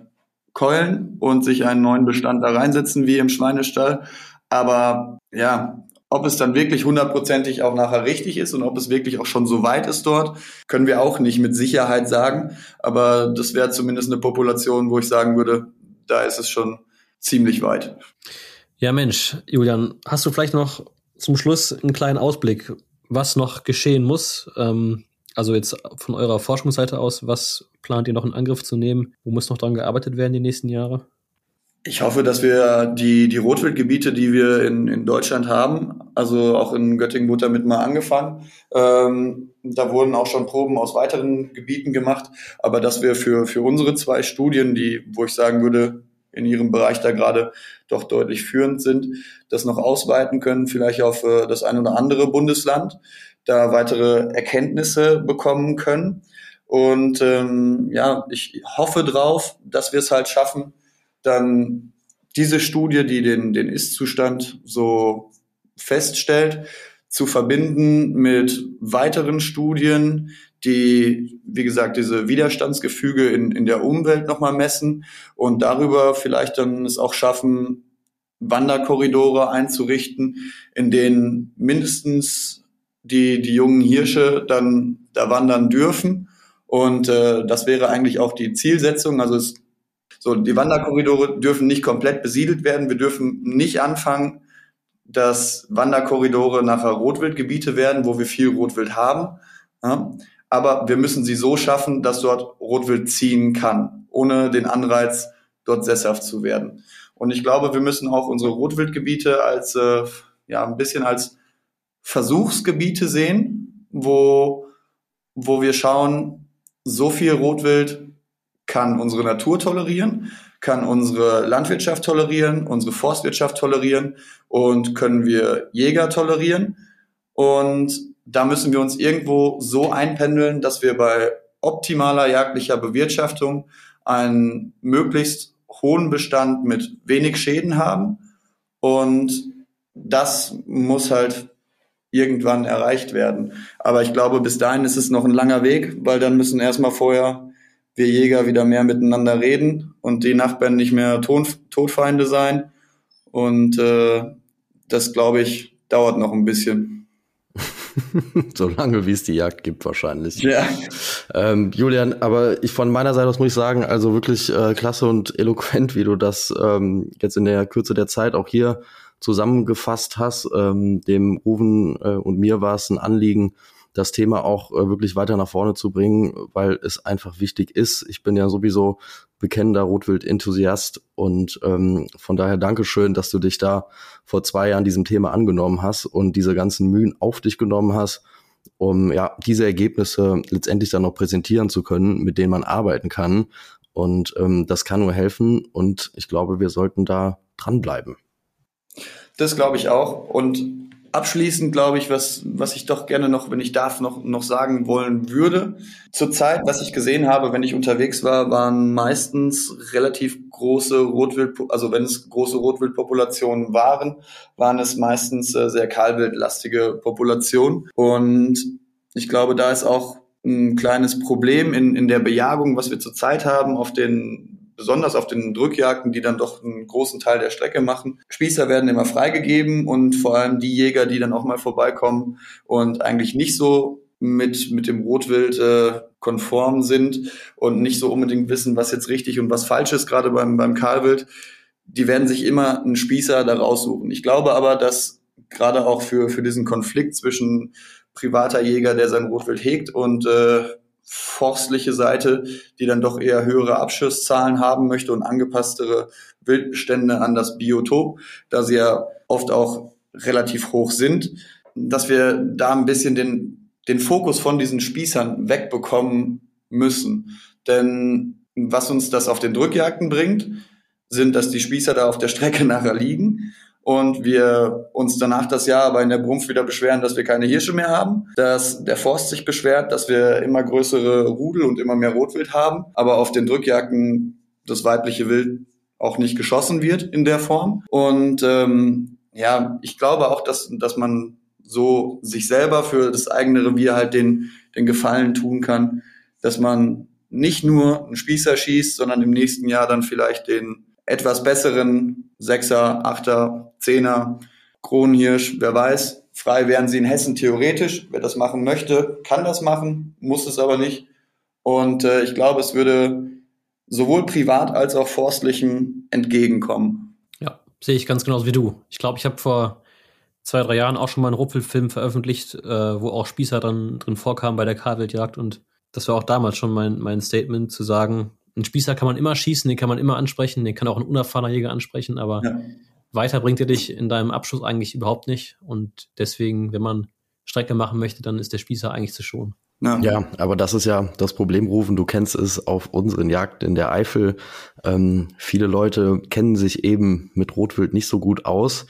keulen und sich einen neuen Bestand da reinsetzen, wie im Schweinestall. Aber ja, ob es dann wirklich hundertprozentig auch nachher richtig ist und ob es wirklich auch schon so weit ist dort, können wir auch nicht mit Sicherheit sagen. Aber das wäre zumindest eine Population, wo ich sagen würde, da ist es schon ziemlich weit. Ja, Mensch, Julian, hast du vielleicht noch zum Schluss einen kleinen Ausblick? was noch geschehen muss. Ähm, also jetzt von eurer Forschungsseite aus, was plant ihr noch in Angriff zu nehmen? Wo muss noch dran gearbeitet werden die nächsten Jahre? Ich hoffe, dass wir die, die Rotwildgebiete, die wir in, in Deutschland haben, also auch in Göttingen wurde damit mal angefangen, ähm, da wurden auch schon Proben aus weiteren Gebieten gemacht, aber dass wir für, für unsere zwei Studien, die, wo ich sagen würde, in ihrem Bereich da gerade doch deutlich führend sind, das noch ausweiten können, vielleicht auf äh, das ein oder andere Bundesland, da weitere Erkenntnisse bekommen können. Und ähm, ja, ich hoffe drauf, dass wir es halt schaffen, dann diese Studie, die den, den Ist-Zustand so feststellt, zu verbinden mit weiteren Studien, die, wie gesagt, diese Widerstandsgefüge in, in der Umwelt nochmal messen und darüber vielleicht dann es auch schaffen, Wanderkorridore einzurichten, in denen mindestens die, die jungen Hirsche dann da wandern dürfen. Und äh, das wäre eigentlich auch die Zielsetzung. Also es so, die Wanderkorridore dürfen nicht komplett besiedelt werden. Wir dürfen nicht anfangen, dass Wanderkorridore nachher Rotwildgebiete werden, wo wir viel Rotwild haben. Ja? Aber wir müssen sie so schaffen, dass dort Rotwild ziehen kann, ohne den Anreiz, dort sesshaft zu werden. Und ich glaube, wir müssen auch unsere Rotwildgebiete als, äh, ja, ein bisschen als Versuchsgebiete sehen, wo, wo wir schauen, so viel Rotwild kann unsere Natur tolerieren, kann unsere Landwirtschaft tolerieren, unsere Forstwirtschaft tolerieren und können wir Jäger tolerieren. Und da müssen wir uns irgendwo so einpendeln, dass wir bei optimaler jagdlicher Bewirtschaftung einen möglichst hohen Bestand mit wenig Schäden haben. Und das muss halt irgendwann erreicht werden. Aber ich glaube, bis dahin ist es noch ein langer Weg, weil dann müssen erstmal vorher wir Jäger wieder mehr miteinander reden und die Nachbarn nicht mehr Ton Todfeinde sein. Und äh, das, glaube ich, dauert noch ein bisschen. [LAUGHS] so lange wie es die Jagd gibt wahrscheinlich. Ja. Ähm, Julian, aber ich von meiner Seite aus muss ich sagen, also wirklich äh, klasse und eloquent, wie du das ähm, jetzt in der Kürze der Zeit auch hier zusammengefasst hast. Ähm, dem Rufen äh, und mir war es ein Anliegen, das Thema auch äh, wirklich weiter nach vorne zu bringen, weil es einfach wichtig ist. Ich bin ja sowieso bekennender Rotwild-Enthusiast und ähm, von daher Dankeschön, dass du dich da vor zwei Jahren diesem Thema angenommen hast und diese ganzen Mühen auf dich genommen hast, um ja diese Ergebnisse letztendlich dann noch präsentieren zu können, mit denen man arbeiten kann. Und ähm, das kann nur helfen und ich glaube, wir sollten da dranbleiben. Das glaube ich auch. Und Abschließend glaube ich, was, was ich doch gerne noch, wenn ich darf, noch, noch sagen wollen würde. Zurzeit, was ich gesehen habe, wenn ich unterwegs war, waren meistens relativ große Rotwild, also wenn es große Rotwildpopulationen waren, waren es meistens äh, sehr kahlwildlastige Populationen. Und ich glaube, da ist auch ein kleines Problem in, in der Bejagung, was wir zurzeit haben auf den besonders auf den Drückjagden, die dann doch einen großen Teil der Strecke machen. Spießer werden immer freigegeben und vor allem die Jäger, die dann auch mal vorbeikommen und eigentlich nicht so mit, mit dem Rotwild äh, konform sind und nicht so unbedingt wissen, was jetzt richtig und was falsch ist, gerade beim, beim Kahlwild, die werden sich immer einen Spießer da raussuchen. Ich glaube aber, dass gerade auch für, für diesen Konflikt zwischen privater Jäger, der sein Rotwild hegt und äh, forstliche Seite, die dann doch eher höhere Abschusszahlen haben möchte und angepasstere Wildbestände an das Biotop, da sie ja oft auch relativ hoch sind, dass wir da ein bisschen den, den Fokus von diesen Spießern wegbekommen müssen. Denn was uns das auf den Drückjagden bringt, sind, dass die Spießer da auf der Strecke [LAUGHS] nachher liegen und wir uns danach das Jahr aber in der Brumpf wieder beschweren, dass wir keine Hirsche mehr haben, dass der Forst sich beschwert, dass wir immer größere Rudel und immer mehr Rotwild haben, aber auf den Drückjagden das weibliche Wild auch nicht geschossen wird in der Form. Und ähm, ja, ich glaube auch, dass, dass man so sich selber für das eigene Revier halt den, den Gefallen tun kann, dass man nicht nur einen Spießer schießt, sondern im nächsten Jahr dann vielleicht den etwas besseren Sechser, Achter, Zehner, Kronenhirsch, wer weiß. Frei wären sie in Hessen theoretisch. Wer das machen möchte, kann das machen, muss es aber nicht. Und äh, ich glaube, es würde sowohl privat als auch forstlichem entgegenkommen. Ja, sehe ich ganz genauso wie du. Ich glaube, ich habe vor zwei, drei Jahren auch schon mal einen Rupfelfilm veröffentlicht, äh, wo auch Spießer dann drin vorkam bei der Karwildjagd. Und das war auch damals schon mein, mein Statement zu sagen, einen Spießer kann man immer schießen, den kann man immer ansprechen, den kann auch ein unerfahrener Jäger ansprechen, aber ja. weiter bringt er dich in deinem Abschluss eigentlich überhaupt nicht. Und deswegen, wenn man Strecke machen möchte, dann ist der Spießer eigentlich zu schon. Ja. ja, aber das ist ja das Problem, Rufen. Du kennst es auf unseren Jagden in der Eifel. Ähm, viele Leute kennen sich eben mit Rotwild nicht so gut aus.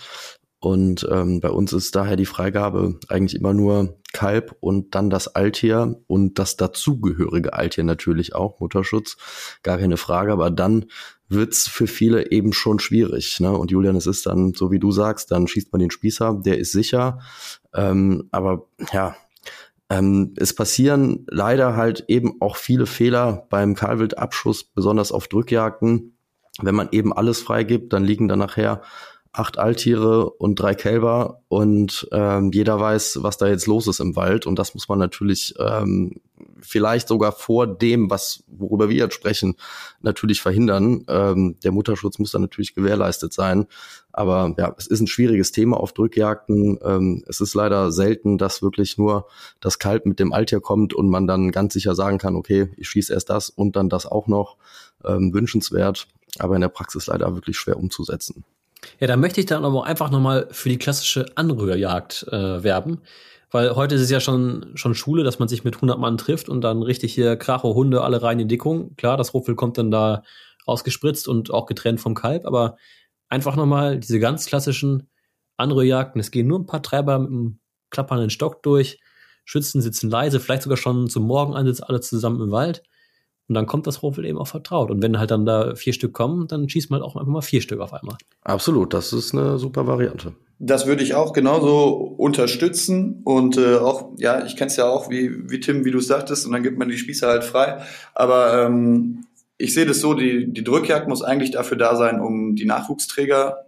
Und ähm, bei uns ist daher die Freigabe eigentlich immer nur Kalb und dann das Altier und das dazugehörige Altier natürlich auch, Mutterschutz, gar keine Frage. Aber dann wird's für viele eben schon schwierig. Ne? Und Julian, es ist dann, so wie du sagst, dann schießt man den Spießer, der ist sicher. Ähm, aber ja, ähm, es passieren leider halt eben auch viele Fehler beim Kahlwildabschuss, besonders auf Drückjagden. Wenn man eben alles freigibt, dann liegen dann nachher acht Alttiere und drei Kälber und ähm, jeder weiß, was da jetzt los ist im Wald und das muss man natürlich ähm, vielleicht sogar vor dem, was worüber wir jetzt sprechen, natürlich verhindern. Ähm, der Mutterschutz muss dann natürlich gewährleistet sein, aber ja, es ist ein schwieriges Thema auf Drückjagden. Ähm, es ist leider selten, dass wirklich nur das Kalb mit dem Alttier kommt und man dann ganz sicher sagen kann, okay, ich schieße erst das und dann das auch noch. Ähm, wünschenswert, aber in der Praxis leider wirklich schwer umzusetzen. Ja, da möchte ich dann aber einfach nochmal für die klassische Anrührjagd äh, werben. Weil heute ist es ja schon, schon Schule, dass man sich mit 100 Mann trifft und dann richtig hier Kracho, Hunde, alle rein in Dickung. Klar, das Rupfel kommt dann da ausgespritzt und auch getrennt vom Kalb, aber einfach nochmal diese ganz klassischen Anrührjagden. Es gehen nur ein paar Treiber mit einem klappernden Stock durch. Schützen sitzen leise, vielleicht sogar schon zum Morgenansitz alle zusammen im Wald. Und dann kommt das Rofel eben auch vertraut. Und wenn halt dann da vier Stück kommen, dann schießt man halt auch einfach mal vier Stück auf einmal. Absolut, das ist eine super Variante. Das würde ich auch genauso unterstützen und äh, auch, ja, ich kenne es ja auch, wie, wie Tim, wie du sagtest, und dann gibt man die Spieße halt frei. Aber ähm, ich sehe das so, die, die Drückjagd muss eigentlich dafür da sein, um die Nachwuchsträger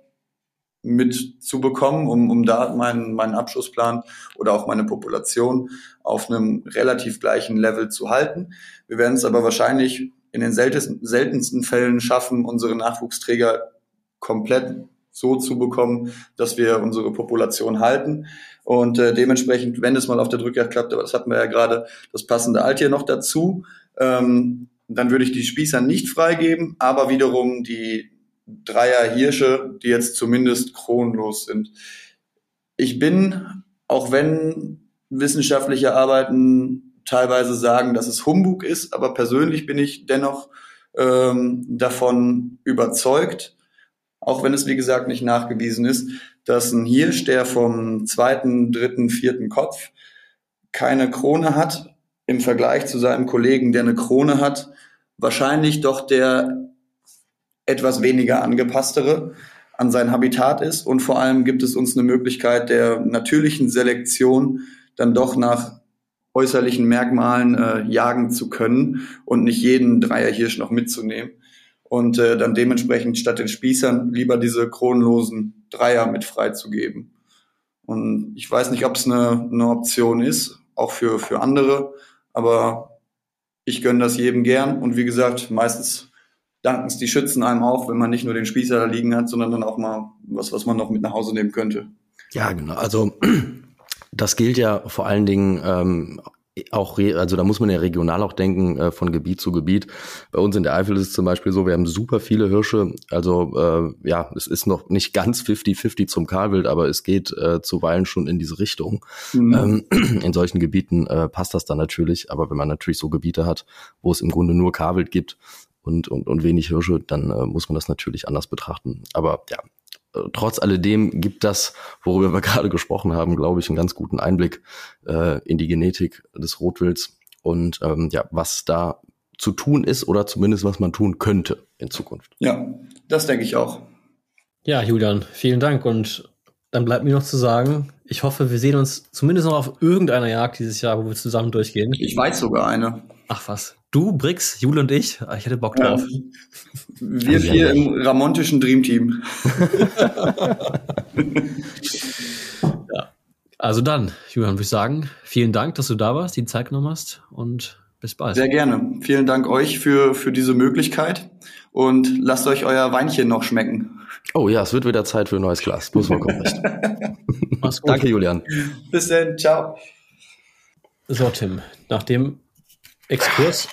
mitzubekommen, um, um da meinen, meinen Abschlussplan oder auch meine Population auf einem relativ gleichen Level zu halten. Wir werden es aber wahrscheinlich in den seltensten, seltensten Fällen schaffen, unsere Nachwuchsträger komplett so zu bekommen, dass wir unsere Population halten. Und äh, dementsprechend, wenn es mal auf der Drückjagd klappt, aber das hatten wir ja gerade, das passende Altier noch dazu, ähm, dann würde ich die Spießer nicht freigeben, aber wiederum die Dreier Hirsche, die jetzt zumindest kronlos sind. Ich bin, auch wenn wissenschaftliche Arbeiten teilweise sagen, dass es Humbug ist, aber persönlich bin ich dennoch ähm, davon überzeugt, auch wenn es wie gesagt nicht nachgewiesen ist, dass ein Hirsch, der vom zweiten, dritten, vierten Kopf keine Krone hat, im Vergleich zu seinem Kollegen, der eine Krone hat, wahrscheinlich doch der etwas weniger angepasstere an sein Habitat ist. Und vor allem gibt es uns eine Möglichkeit der natürlichen Selektion dann doch nach äußerlichen Merkmalen äh, jagen zu können und nicht jeden Dreierhirsch noch mitzunehmen. Und äh, dann dementsprechend statt den Spießern lieber diese kronlosen Dreier mit freizugeben. Und ich weiß nicht, ob es eine, eine Option ist, auch für, für andere, aber ich gönne das jedem gern. Und wie gesagt, meistens danken es die Schützen einem auch, wenn man nicht nur den Spießer da liegen hat, sondern dann auch mal was, was man noch mit nach Hause nehmen könnte. Ja, genau. Also [CLEARS THROAT] das gilt ja vor allen Dingen ähm, auch, also da muss man ja regional auch denken, äh, von Gebiet zu Gebiet. Bei uns in der Eifel ist es zum Beispiel so, wir haben super viele Hirsche. Also äh, ja, es ist noch nicht ganz 50-50 zum Kahlwild, aber es geht äh, zuweilen schon in diese Richtung. Mhm. Ähm, [CLEARS THROAT] in solchen Gebieten äh, passt das dann natürlich, aber wenn man natürlich so Gebiete hat, wo es im Grunde nur Kahlwild gibt, und, und, und wenig Hirsche, dann äh, muss man das natürlich anders betrachten. Aber ja, äh, trotz alledem gibt das, worüber wir [LAUGHS] gerade gesprochen haben, glaube ich, einen ganz guten Einblick äh, in die Genetik des Rotwilds und ähm, ja, was da zu tun ist oder zumindest was man tun könnte in Zukunft. Ja, das denke ich auch. Ja, Julian, vielen Dank und dann bleibt mir noch zu sagen, ich hoffe, wir sehen uns zumindest noch auf irgendeiner Jagd dieses Jahr, wo wir zusammen durchgehen. Ich weiß sogar eine. Ach was. Du, Brix, Jule und ich. Ah, ich hätte Bock drauf. Ja. Wir vier im ramontischen Dreamteam. [LAUGHS] ja. Also dann, Julian, würde ich sagen, vielen Dank, dass du da warst, die Zeit genommen hast und bis bald. Sehr gerne. Vielen Dank euch für, für diese Möglichkeit und lasst euch euer Weinchen noch schmecken. Oh ja, es wird wieder Zeit für ein neues Glas. Muss man recht. [LAUGHS] Mach's gut. Danke, Julian. Bis dann, ciao. So, Tim, nach dem Exkurs,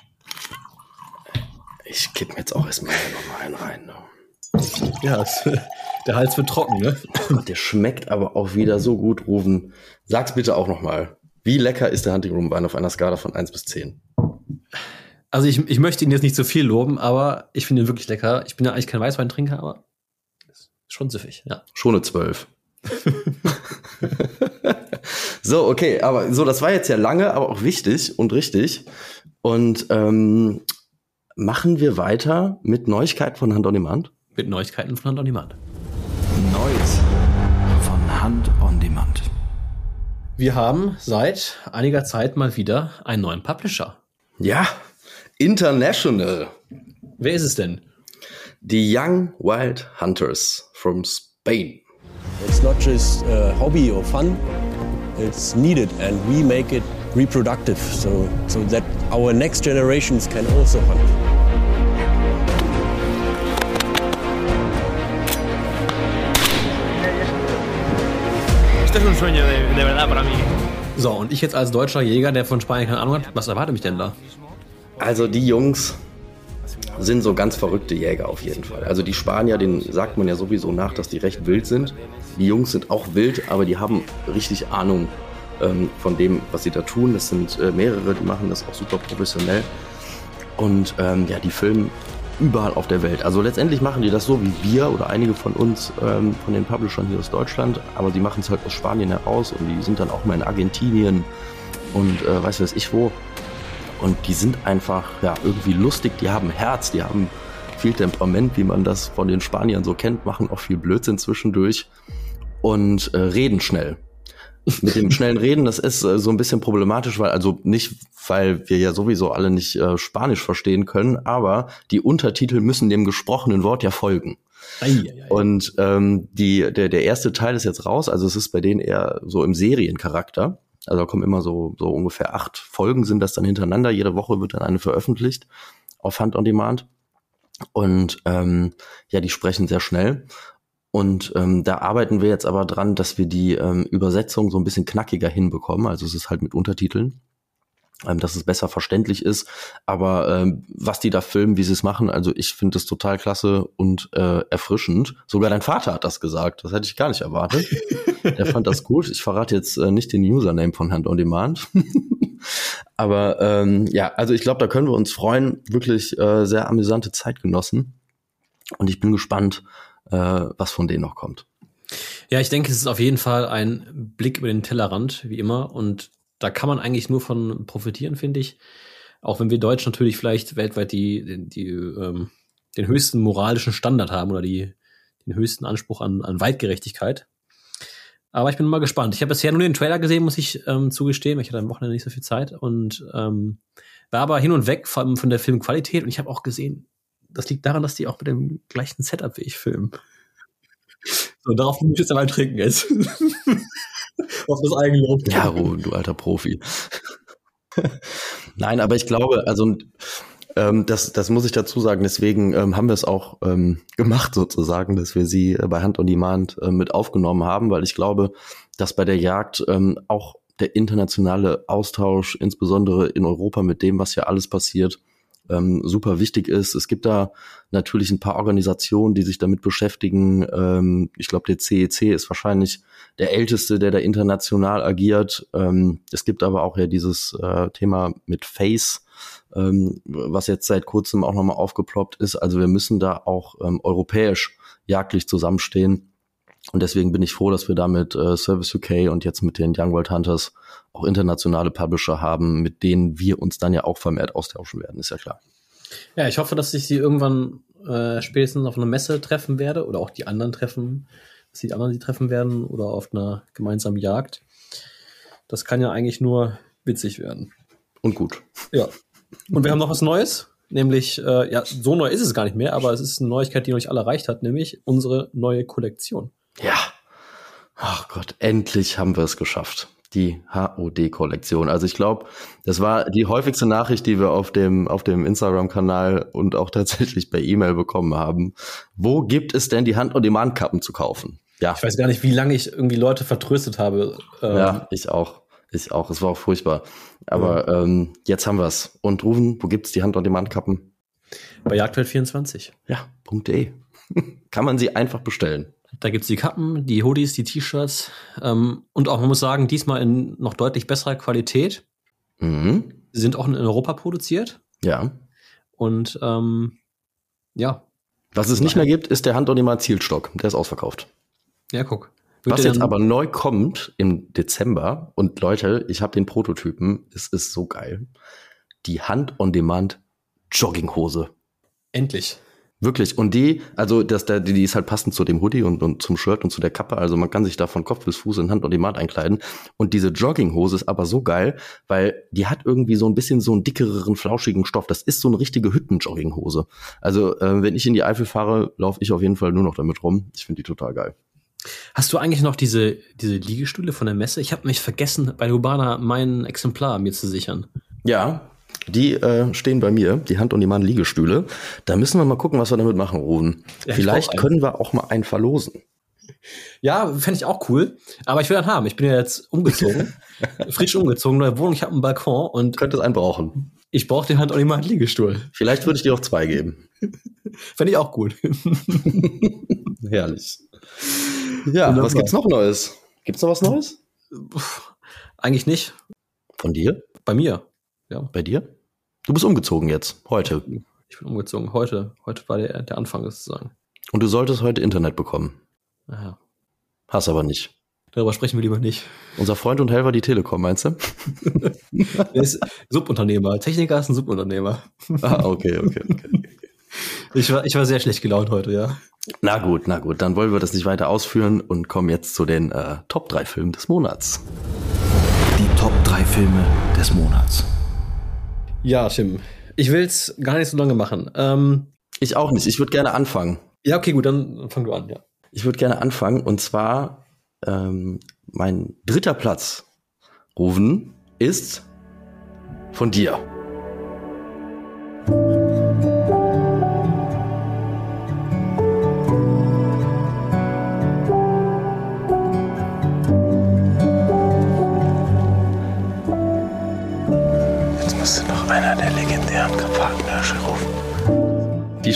Ich kipp mir jetzt auch erstmal noch mal einen rein. Ne? ja, es, [LAUGHS] der Hals wird trocken, ne? Der schmeckt aber auch wieder so gut, Rufen. Sag's bitte auch noch mal. Wie lecker ist der Hunting Room Wein auf einer Skala von 1 bis 10? Also ich, ich möchte ihn jetzt nicht zu viel loben, aber ich finde ihn wirklich lecker. Ich bin ja eigentlich kein Weißweintrinker, aber schon süffig, ja. Schon eine 12. [LAUGHS] [LAUGHS] so, okay, aber so, das war jetzt ja lange, aber auch wichtig und richtig. Und ähm, machen wir weiter mit Neuigkeiten von Hand on Demand? Mit Neuigkeiten von Hand on Demand. Neues von Hand on Demand. Wir haben seit einiger Zeit mal wieder einen neuen Publisher. Ja, International. Wer ist es denn? Die Young Wild Hunters from Spain. It's not just a hobby or fun, it's needed and we make it reproductive so, so that our next generations can also hunt. So, und ich jetzt als deutscher Jäger, der von Spanien keine Ahnung hat, was erwartet mich denn da? Also die Jungs sind so ganz verrückte Jäger auf jeden Fall. Also die Spanier, denen sagt man ja sowieso nach, dass die recht wild sind. Die Jungs sind auch wild, aber die haben richtig Ahnung ähm, von dem, was sie da tun. Das sind äh, mehrere, die machen das auch super professionell. Und ähm, ja, die filmen überall auf der Welt. Also letztendlich machen die das so wie wir oder einige von uns, ähm, von den Publishern hier aus Deutschland, aber die machen es halt aus Spanien heraus und die sind dann auch mal in Argentinien und äh, weiß was ich wo. Und die sind einfach ja irgendwie lustig, die haben Herz, die haben viel Temperament, wie man das von den Spaniern so kennt, machen auch viel Blödsinn zwischendurch und äh, reden schnell. Mit dem schnellen Reden, das ist äh, so ein bisschen problematisch, weil also nicht, weil wir ja sowieso alle nicht äh, Spanisch verstehen können, aber die Untertitel müssen dem gesprochenen Wort ja folgen. Ei, ei, ei. Und ähm, die, der, der erste Teil ist jetzt raus, also es ist bei denen eher so im Seriencharakter. Also da kommen immer so, so ungefähr acht Folgen sind das dann hintereinander. Jede Woche wird dann eine veröffentlicht auf Hand on Demand. Und ähm, ja, die sprechen sehr schnell. Und ähm, da arbeiten wir jetzt aber dran, dass wir die ähm, Übersetzung so ein bisschen knackiger hinbekommen. Also es ist halt mit Untertiteln, ähm, dass es besser verständlich ist. Aber ähm, was die da filmen, wie sie es machen, also ich finde es total klasse und äh, erfrischend. Sogar dein Vater hat das gesagt. Das hätte ich gar nicht erwartet. [LAUGHS] Der fand das gut. Ich verrate jetzt äh, nicht den Username von Hand on Demand. [LAUGHS] Aber ähm, ja, also ich glaube, da können wir uns freuen. Wirklich äh, sehr amüsante Zeitgenossen. Und ich bin gespannt, äh, was von denen noch kommt. Ja, ich denke, es ist auf jeden Fall ein Blick über den Tellerrand, wie immer. Und da kann man eigentlich nur von profitieren, finde ich. Auch wenn wir Deutsch natürlich vielleicht weltweit die, die, die ähm, den höchsten moralischen Standard haben oder die, den höchsten Anspruch an, an Weitgerechtigkeit. Aber ich bin mal gespannt. Ich habe bisher nur den Trailer gesehen, muss ich ähm, zugestehen. Ich hatte am Wochenende nicht so viel Zeit und ähm, war aber hin und weg von, von der Filmqualität. Und ich habe auch gesehen, das liegt daran, dass die auch mit dem gleichen Setup wie ich filmen. So, darauf muss ich jetzt einmal trinken jetzt. [LAUGHS] Auf das Eigenlob. Ja, Ruhe, du alter Profi. [LAUGHS] Nein, aber ich glaube, also ähm, das, das muss ich dazu sagen, deswegen ähm, haben wir es auch ähm, gemacht sozusagen, dass wir sie äh, bei Hand on Demand äh, mit aufgenommen haben, weil ich glaube, dass bei der Jagd ähm, auch der internationale Austausch, insbesondere in Europa mit dem, was hier alles passiert, ähm, super wichtig ist. Es gibt da natürlich ein paar Organisationen, die sich damit beschäftigen. Ähm, ich glaube, der CEC ist wahrscheinlich der älteste, der da international agiert. Ähm, es gibt aber auch ja dieses äh, Thema mit Face, ähm, was jetzt seit kurzem auch nochmal aufgeploppt ist. Also wir müssen da auch ähm, europäisch jagdlich zusammenstehen. Und deswegen bin ich froh, dass wir da mit äh, Service UK und jetzt mit den Young World Hunters auch internationale Publisher haben, mit denen wir uns dann ja auch vermehrt austauschen werden, ist ja klar. Ja, ich hoffe, dass ich sie irgendwann äh, spätestens auf einer Messe treffen werde oder auch die anderen treffen, dass die anderen sie treffen werden oder auf einer gemeinsamen Jagd. Das kann ja eigentlich nur witzig werden. Und gut. Ja. Und wir haben noch was Neues, nämlich, äh, ja, so neu ist es gar nicht mehr, aber es ist eine Neuigkeit, die euch alle erreicht hat, nämlich unsere neue Kollektion. Ja. Ach Gott, endlich haben wir es geschafft. die HOD-Kollektion. Also ich glaube, das war die häufigste Nachricht, die wir auf dem, auf dem Instagram-Kanal und auch tatsächlich per E-Mail bekommen haben. Wo gibt es denn die Hand-on-Demand-Kappen zu kaufen? Ja. Ich weiß gar nicht, wie lange ich irgendwie Leute vertröstet habe. Ähm ja, ich auch. Ich auch. Es war auch furchtbar. Aber ja. ähm, jetzt haben wir's. Und Rufen, wo gibt's die Hand-on-Demand-Kappen? Bei Jagdwelt24. Ja, .de. [LAUGHS] Kann man sie einfach bestellen. Da gibt's die Kappen, die Hoodies, die T-Shirts ähm, und auch, man muss sagen, diesmal in noch deutlich besserer Qualität. Mhm. Sind auch in Europa produziert. Ja. Und ähm, ja. Was es nicht mehr gibt, ist der hand on Zielstock. Der ist ausverkauft. Ja, guck. Was jetzt aber neu kommt im Dezember, und Leute, ich habe den Prototypen, es ist so geil. Die Hand-on-Demand Jogginghose. Endlich. Wirklich. Und die, also das, der, die ist halt passend zu dem Hoodie und, und zum Shirt und zu der Kappe. Also man kann sich da von Kopf bis Fuß in Hand und Demand einkleiden. Und diese Jogginghose ist aber so geil, weil die hat irgendwie so ein bisschen so einen dickereren, flauschigen Stoff. Das ist so eine richtige Hüttenjogginghose. Also äh, wenn ich in die Eifel fahre, laufe ich auf jeden Fall nur noch damit rum. Ich finde die total geil. Hast du eigentlich noch diese, diese Liegestühle von der Messe? Ich habe mich vergessen, bei Lubana mein Exemplar mir zu sichern. Ja, die äh, stehen bei mir, die Hand- und die Mann-Liegestühle. Da müssen wir mal gucken, was wir damit machen, Ruben. Ja, Vielleicht können wir auch mal einen verlosen. Ja, fände ich auch cool. Aber ich will einen haben. Ich bin ja jetzt umgezogen. [LAUGHS] frisch umgezogen, neue Wohnung, ich habe einen Balkon und. Könnte es einen brauchen. Ich brauche den Hand- und die Mann-Liegestuhl. Vielleicht würde ich dir auch zwei geben. [LAUGHS] fände ich auch gut. [LAUGHS] Herrlich. Ja, Wunderbar. was gibt's noch Neues? Gibt's noch was Neues? Eigentlich nicht. Von dir? Bei mir. Ja. Bei dir? Du bist umgezogen jetzt, heute. Ich bin umgezogen heute. Heute war der, der Anfang sozusagen. Und du solltest heute Internet bekommen. Aha. Hast aber nicht. Darüber sprechen wir lieber nicht. Unser Freund und Helfer die Telekom, meinst du? [LAUGHS] er ist Subunternehmer. Techniker ist ein Subunternehmer. ah, okay, okay, okay. Ich war, ich war sehr schlecht gelaunt heute, ja. Na gut, na gut. Dann wollen wir das nicht weiter ausführen und kommen jetzt zu den äh, Top 3 Filmen des Monats. Die Top 3 Filme des Monats. Ja, Tim. Ich will es gar nicht so lange machen. Ähm, ich auch nicht. Ich würde gerne anfangen. Ja, okay, gut, dann fang du an, ja. Ich würde gerne anfangen und zwar ähm, mein dritter Platz, Rufen, ist von dir.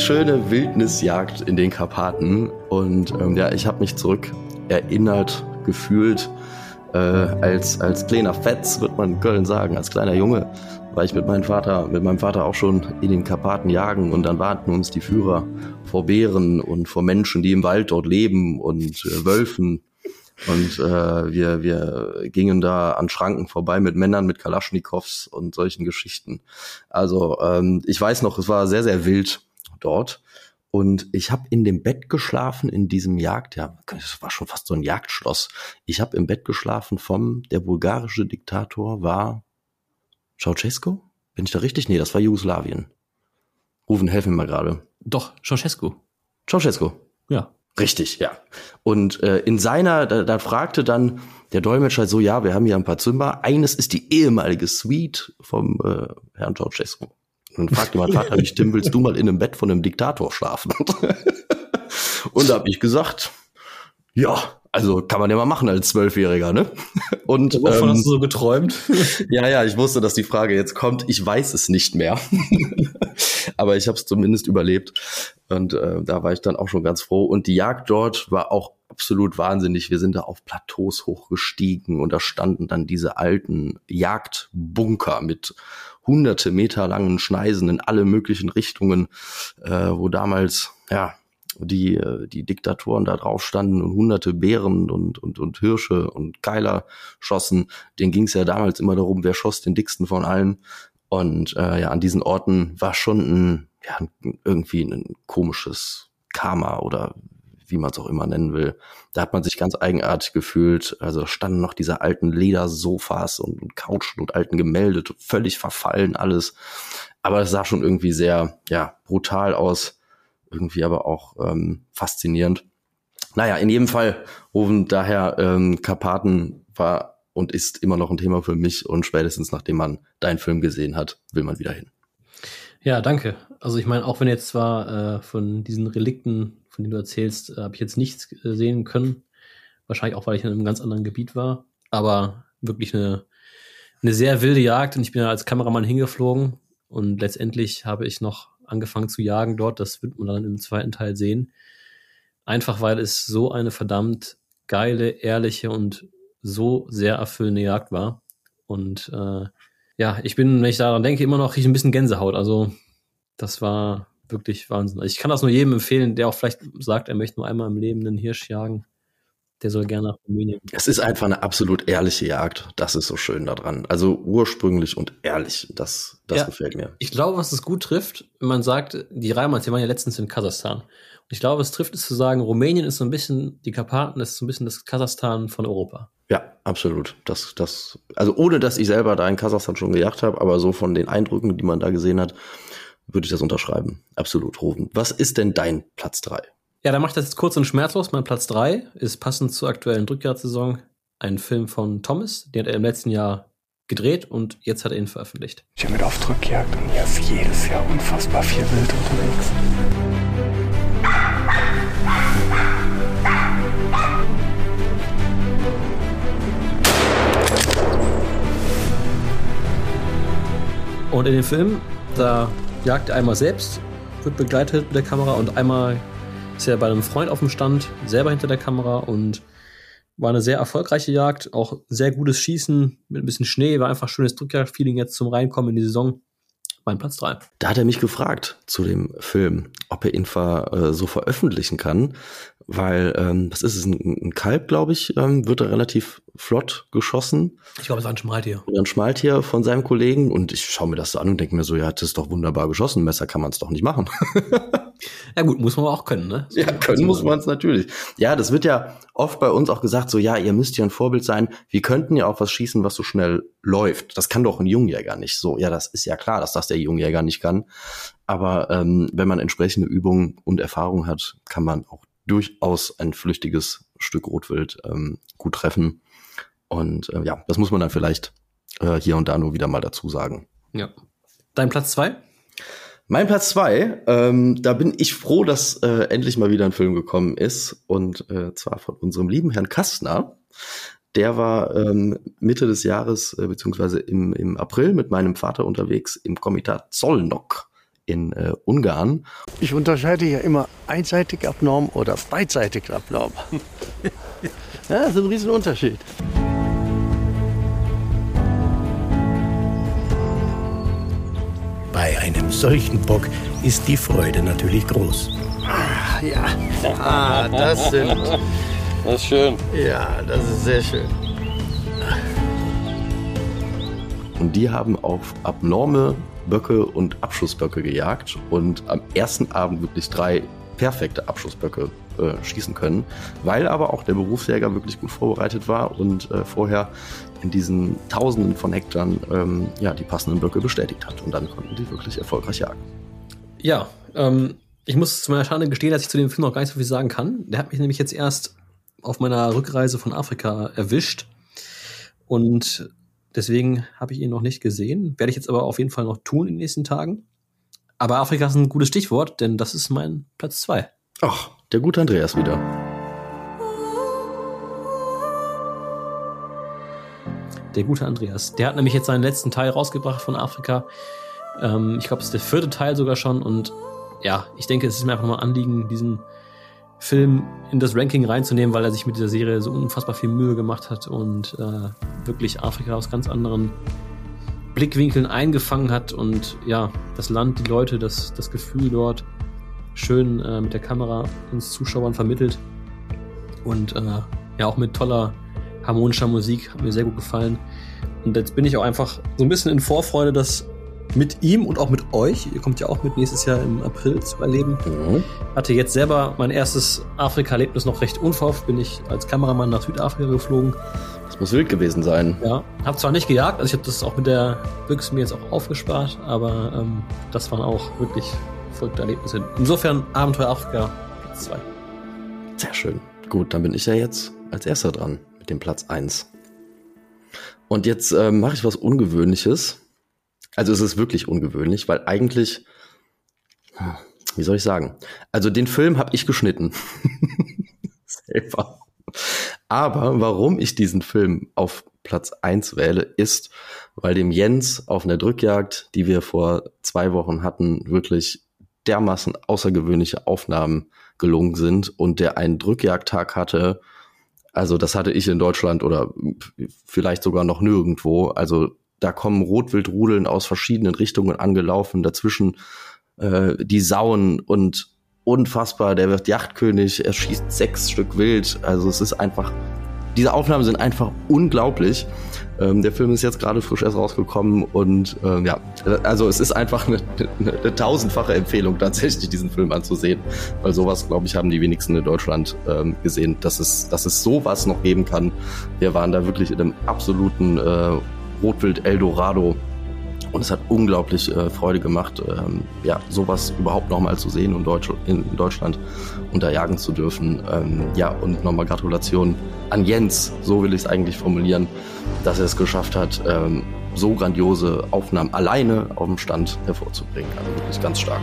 Schöne Wildnisjagd in den Karpaten. Und ähm, ja, ich habe mich zurück erinnert, gefühlt, äh, als, als kleiner Fetz, wird man in Köln sagen, als kleiner Junge, war ich mit meinem Vater, mit meinem Vater auch schon in den Karpaten jagen und dann warnten uns die Führer vor Bären und vor Menschen, die im Wald dort leben und äh, Wölfen. Und äh, wir, wir gingen da an Schranken vorbei mit Männern mit Kalaschnikows und solchen Geschichten. Also ähm, ich weiß noch, es war sehr, sehr wild dort. Und ich habe in dem Bett geschlafen in diesem Jagd, ja, das war schon fast so ein Jagdschloss. Ich habe im Bett geschlafen vom, der bulgarische Diktator war Ceausescu? Bin ich da richtig? Nee, das war Jugoslawien. Rufen, helfen mir gerade. Doch, Ceausescu. Ceausescu. Ja. Richtig, ja. Und äh, in seiner, da, da fragte dann der Dolmetscher so, ja, wir haben hier ein paar Zimmer. Eines ist die ehemalige Suite vom äh, Herrn Ceausescu. Und dann fragte mein Vater mich, Tim, willst du mal in einem Bett von einem Diktator schlafen? [LAUGHS] und da habe ich gesagt, ja, also kann man ja mal machen als Zwölfjähriger, ne? [LAUGHS] Und wovon ähm, hast du so geträumt? [LAUGHS] ja, ja, ich wusste, dass die Frage jetzt kommt. Ich weiß es nicht mehr, aber ich habe es zumindest überlebt und äh, da war ich dann auch schon ganz froh. Und die Jagd dort war auch absolut wahnsinnig. Wir sind da auf Plateaus hochgestiegen und da standen dann diese alten Jagdbunker mit hunderte Meter langen Schneisen in alle möglichen Richtungen, äh, wo damals, ja, die, äh, die Diktatoren da drauf standen und hunderte Bären und, und, und Hirsche und Keiler schossen. Den ging es ja damals immer darum, wer schoss den dicksten von allen. Und äh, ja, an diesen Orten war schon ein, ja, irgendwie ein komisches Karma oder wie man es auch immer nennen will. Da hat man sich ganz eigenartig gefühlt. Also standen noch diese alten Ledersofas und, Couchen und alten Gemälde, völlig verfallen alles. Aber es sah schon irgendwie sehr, ja, brutal aus. Irgendwie aber auch ähm, faszinierend. Naja, in jedem Fall rufen daher ähm, Karpaten war und ist immer noch ein Thema für mich und spätestens nachdem man deinen Film gesehen hat, will man wieder hin. Ja, danke. Also ich meine, auch wenn jetzt zwar äh, von diesen Relikten, von denen du erzählst, äh, habe ich jetzt nichts äh, sehen können. Wahrscheinlich auch, weil ich in einem ganz anderen Gebiet war. Aber wirklich eine, eine sehr wilde Jagd und ich bin ja als Kameramann hingeflogen und letztendlich habe ich noch angefangen zu jagen dort. Das wird man dann im zweiten Teil sehen. Einfach weil es so eine verdammt geile, ehrliche und so sehr erfüllende Jagd war. Und äh, ja, ich bin, wenn ich daran denke, immer noch ich ein bisschen Gänsehaut. Also das war wirklich Wahnsinn. Also ich kann das nur jedem empfehlen, der auch vielleicht sagt, er möchte nur einmal im Leben einen Hirsch jagen. Der soll gerne nach Rumänien. Es ist einfach eine absolut ehrliche Jagd. Das ist so schön daran. Also ursprünglich und ehrlich. Das, das Ja. gefällt mir. Ich glaube, was es gut trifft, wenn man sagt, die Reimanns, die waren ja letztens in Kasachstan. Und ich glaube, es trifft es zu sagen, Rumänien ist so ein bisschen, die Karpaten ist so ein bisschen das Kasachstan von Europa. Ja, absolut. Das, das, also ohne dass ich selber da in Kasachstan schon gejagt habe, aber so von den Eindrücken, die man da gesehen hat, würde ich das unterschreiben. Absolut, Rufen. Was ist denn dein Platz drei? Ja, dann mache ich das jetzt kurz und schmerzlos. Mein Platz drei ist passend zur aktuellen Drückjahrssaison ein Film von Thomas. Den hat er im letzten Jahr gedreht und jetzt hat er ihn veröffentlicht. Ich bin mit auf Drückjagd und hier ist jedes Jahr unfassbar viel Wild unterwegs. Und in dem Film, da jagt einmal selbst, wird begleitet mit der Kamera und einmal ist er bei einem Freund auf dem Stand, selber hinter der Kamera und war eine sehr erfolgreiche Jagd, auch sehr gutes Schießen mit ein bisschen Schnee, war einfach schönes Drückjagd-Feeling jetzt zum Reinkommen in die Saison. Mein Platz 3. Da hat er mich gefragt zu dem Film, ob er ihn ver, äh, so veröffentlichen kann, weil ähm, was ist es, ein, ein Kalb, glaube ich, ähm, wird er relativ flott geschossen Ich glaube, es war ein Schmaltier. und dann Schmaltier von seinem Kollegen und ich schaue mir das so an und denke mir so, ja, das ist doch wunderbar geschossen, Messer kann man es doch nicht machen. [LAUGHS] Ja gut, muss man auch können, ne? [LAUGHS] Ja, können muss man es natürlich. Ja, das wird ja oft bei uns auch gesagt, so ja, ihr müsst ja ein Vorbild sein. Wir könnten ja auch was schießen, was so schnell läuft. Das kann doch ein Jungjäger nicht. So, ja, das ist ja klar, dass das der Jungjäger nicht kann. Aber ähm, wenn man entsprechende Übungen und Erfahrung hat, kann man auch durchaus ein flüchtiges Stück Rotwild ähm, gut treffen. Und äh, ja, das muss man dann vielleicht äh, hier und da nur wieder mal dazu sagen. Ja. Dein Platz 2? Mein Platz zwei, ähm, da bin ich froh, dass äh, endlich mal wieder ein Film gekommen ist. Und äh, zwar von unserem lieben Herrn Kastner. Der war ähm, Mitte des Jahres, äh, beziehungsweise im, im April mit meinem Vater unterwegs im Komitat Zollnok in äh, Ungarn. Ich unterscheide ja immer einseitig abnorm oder beidseitig abnorm. [LAUGHS] ja, das ist ein Riesenunterschied. Bei einem solchen Bock ist die Freude natürlich groß. Ja, ah, das sind. Das ist schön. Ja, das ist sehr schön. Und die haben auf abnorme Böcke und Abschussböcke gejagt und am ersten Abend wirklich drei perfekte Abschussböcke äh, schießen können, weil aber auch der Berufsjäger wirklich gut vorbereitet war und äh, vorher in diesen Tausenden von Hektaren ähm, ja, die passenden Böcke bestätigt hat. Und dann konnten die wirklich erfolgreich jagen. Ja, ähm, ich muss zu meiner Schande gestehen, dass ich zu dem Film noch gar nicht so viel sagen kann. Der hat mich nämlich jetzt erst auf meiner Rückreise von Afrika erwischt. Und deswegen habe ich ihn noch nicht gesehen. Werde ich jetzt aber auf jeden Fall noch tun in den nächsten Tagen. Aber Afrika ist ein gutes Stichwort, denn das ist mein Platz zwei. Ach, der gute Andreas wieder. Der gute Andreas. Der hat nämlich jetzt seinen letzten Teil rausgebracht von Afrika. Ähm, ich glaube, es ist der vierte Teil sogar schon. Und ja, ich denke, es ist mir einfach mal ein Anliegen, diesen Film in das Ranking reinzunehmen, weil er sich mit dieser Serie so unfassbar viel Mühe gemacht hat und äh, wirklich Afrika aus ganz anderen Blickwinkeln eingefangen hat und ja, das Land, die Leute, das, das Gefühl dort schön äh, mit der Kamera uns Zuschauern vermittelt. Und äh, ja, auch mit toller harmonischer Musik, hat mir sehr gut gefallen. Und jetzt bin ich auch einfach so ein bisschen in Vorfreude, das mit ihm und auch mit euch, ihr kommt ja auch mit nächstes Jahr im April zu erleben. Mhm. Hatte jetzt selber mein erstes Afrika-Erlebnis noch recht unverhofft, bin ich als Kameramann nach Südafrika geflogen. Das muss wild gewesen sein. Ja, habe zwar nicht gejagt, also ich habe das auch mit der Büchse mir jetzt auch aufgespart, aber ähm, das waren auch wirklich verrückte Erlebnisse. Insofern Abenteuer Afrika Platz 2. Sehr schön. Gut, dann bin ich ja jetzt als erster dran mit dem Platz eins. Und jetzt äh, mache ich was Ungewöhnliches. Also es ist wirklich ungewöhnlich, weil eigentlich, wie soll ich sagen? Also den Film habe ich geschnitten. [LAUGHS] Selber. Aber warum ich diesen Film auf Platz eins wähle, ist, weil dem Jens auf einer Drückjagd, die wir vor zwei Wochen hatten, wirklich dermaßen außergewöhnliche Aufnahmen gelungen sind und der einen Drückjagdtag hatte. Also das hatte ich in Deutschland oder vielleicht sogar noch nirgendwo. Also da kommen Rotwildrudeln aus verschiedenen Richtungen angelaufen, dazwischen äh, die Sauen und unfassbar, der wird Yachtkönig, er schießt sechs Stück Wild. Also es ist einfach, diese Aufnahmen sind einfach unglaublich. Ähm, der Film ist jetzt gerade frisch erst rausgekommen und ähm, ja, also es ist einfach eine, eine, eine, tausendfache Empfehlung, tatsächlich diesen Film anzusehen, weil sowas, glaube ich, haben die wenigsten in Deutschland ähm, gesehen, dass es, dass es sowas noch geben kann. Wir waren da wirklich in einem absoluten äh, Rotwild Eldorado und es hat unglaublich äh, Freude gemacht, ähm, ja, sowas überhaupt nochmal zu sehen und Deutsch, in Deutschland unterjagen zu dürfen. Ähm, ja, und nochmal Gratulation an Jens, so will ich es eigentlich formulieren, dass er es geschafft hat, ähm, so grandiose Aufnahmen alleine auf dem Stand hervorzubringen. Also wirklich ganz stark.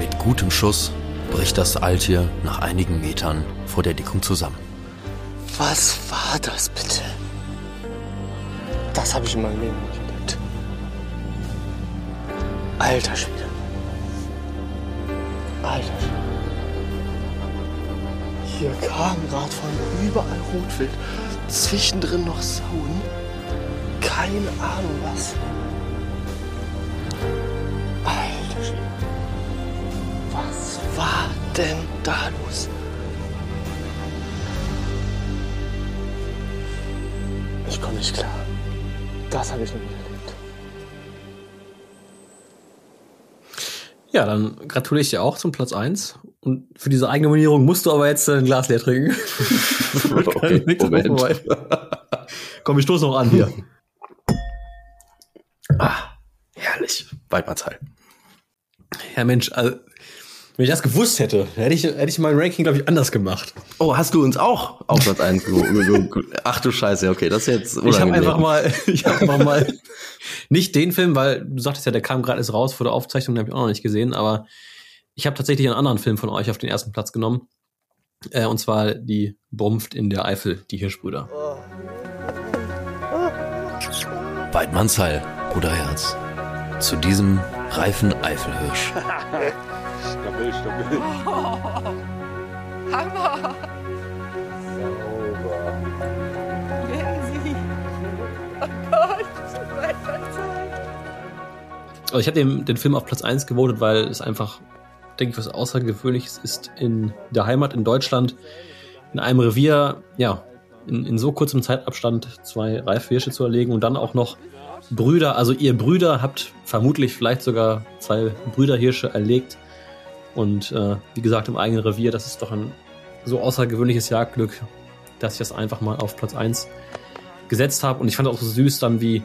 Mit gutem Schuss bricht das Altier nach einigen Metern vor der Deckung zusammen. Was war das bitte? Das habe ich in meinem Leben nicht erlebt. Alter Schwede. Alter Schwede. Hier kam gerade von überall Rotwild, zwischendrin noch Sauen. Keine Ahnung was. Alter Schwede. Was war denn da los? Ich komme nicht klar. Das habe ich noch nicht erlebt. Ja, dann gratuliere ich dir auch zum Platz 1. Und für diese eigene Nominierung musst du aber jetzt ein Glas leer trinken. [LAUGHS] okay, Moment. Komm, ich stoße noch an hier. Ah, herrlich. Weidmannsheil. Ja, Mensch, also, wenn ich das gewusst hätte, hätte ich, hätte ich mein Ranking, glaube ich, anders gemacht. Oh, hast du uns auch auf Platz 1? Ach du Scheiße, okay, das ist jetzt Ich habe einfach mal, [LAUGHS] ich habe einfach mal nicht den Film, weil du sagtest ja, der kam gerade erst raus vor der Aufzeichnung, den habe ich auch noch nicht gesehen, aber ich habe tatsächlich einen anderen Film von euch auf den ersten Platz genommen. Äh, und zwar die Brumpft in der Eifel, die Hirschbrüder. Weidmannsheil, Bruderherz. Zu diesem reifen Eifelhirsch. [LAUGHS] Stabil, stabil. Oh, Hammer! Sauber. Jensi! Oh Gott, also ich habe den, den Film auf Platz 1 gewotet, weil es einfach, denke ich, was Außergewöhnliches ist in der Heimat in Deutschland, in einem Revier, ja, in, in so kurzem Zeitabstand zwei Reifhirsche zu erlegen und dann auch noch Brüder, also ihr Brüder habt vermutlich vielleicht sogar zwei Brüderhirsche erlegt. Und äh, wie gesagt, im eigenen Revier, das ist doch ein so außergewöhnliches Jagdglück, dass ich das einfach mal auf Platz 1 gesetzt habe. Und ich fand auch so süß dann, wie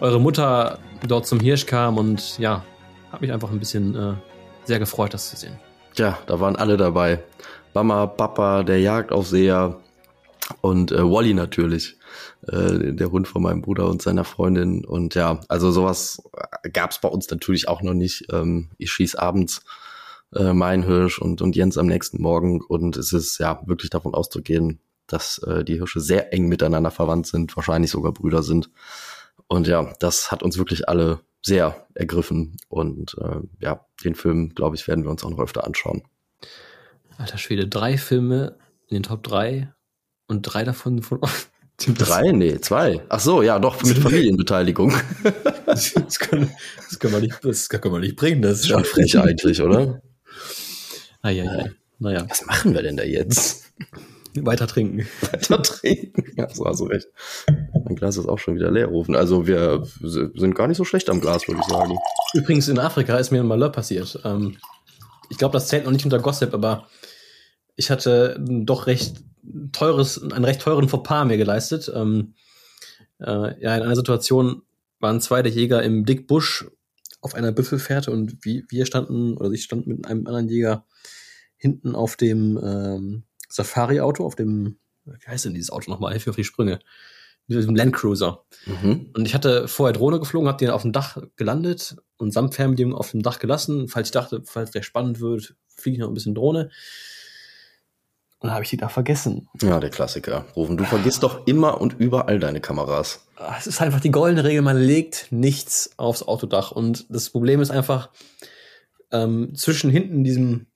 eure Mutter dort zum Hirsch kam und ja, habe mich einfach ein bisschen äh, sehr gefreut, das zu sehen. Tja, da waren alle dabei. Mama, Papa, der Jagdaufseher und äh, Wally natürlich, äh, der Hund von meinem Bruder und seiner Freundin. Und ja, also sowas gab es bei uns natürlich auch noch nicht. Ähm, ich schieß abends äh, mein Hirsch und, und Jens am nächsten Morgen. Und es ist ja wirklich davon auszugehen, dass äh, die Hirsche sehr eng miteinander verwandt sind, wahrscheinlich sogar Brüder sind. Und ja, das hat uns wirklich alle sehr ergriffen. Und äh, ja, den Film, glaube ich, werden wir uns auch noch öfter anschauen. Alter Schwede, drei Filme in den Top 3 und drei davon von [LAUGHS] Drei? Nee, zwei. Ach so, ja, doch, mit [LAUGHS] Familienbeteiligung. das, kann, das, kann man nicht, das kann man nicht bringen. Das ist schon frech eigentlich, oder? [LAUGHS] Ah, ja, ja. Naja. Was machen wir denn da jetzt? [LAUGHS] Weiter trinken. Weiter trinken. Ja, so hast du recht. Mein Glas ist auch schon wieder leer rufen. Also wir sind gar nicht so schlecht am Glas, würde ich sagen. Übrigens in Afrika ist mir ein Malheur passiert. Ähm, ich glaube, das zählt noch nicht unter Gossip, aber ich hatte doch recht teures, einen recht teuren Fauxpas mir geleistet. Ähm, äh, ja, in einer Situation waren zwei der Jäger im Dickbusch auf einer Büffelfährte und wir standen, oder ich stand mit einem anderen Jäger hinten auf dem ähm, Safari-Auto auf dem, wie heißt denn dieses Auto nochmal? Hilf mir auf die Sprünge. Mit diesem Land Cruiser. Mhm. Und ich hatte vorher Drohne geflogen, habe den auf dem Dach gelandet und samt Fernbedienung auf dem Dach gelassen. Falls ich dachte, falls der spannend wird, fliege ich noch ein bisschen Drohne. Und dann habe ich die da vergessen. Ja, der Klassiker. Rufen, du vergisst doch immer und überall deine Kameras. Es ist einfach die goldene Regel, man legt nichts aufs Autodach. Und das Problem ist einfach, ähm, zwischen hinten diesem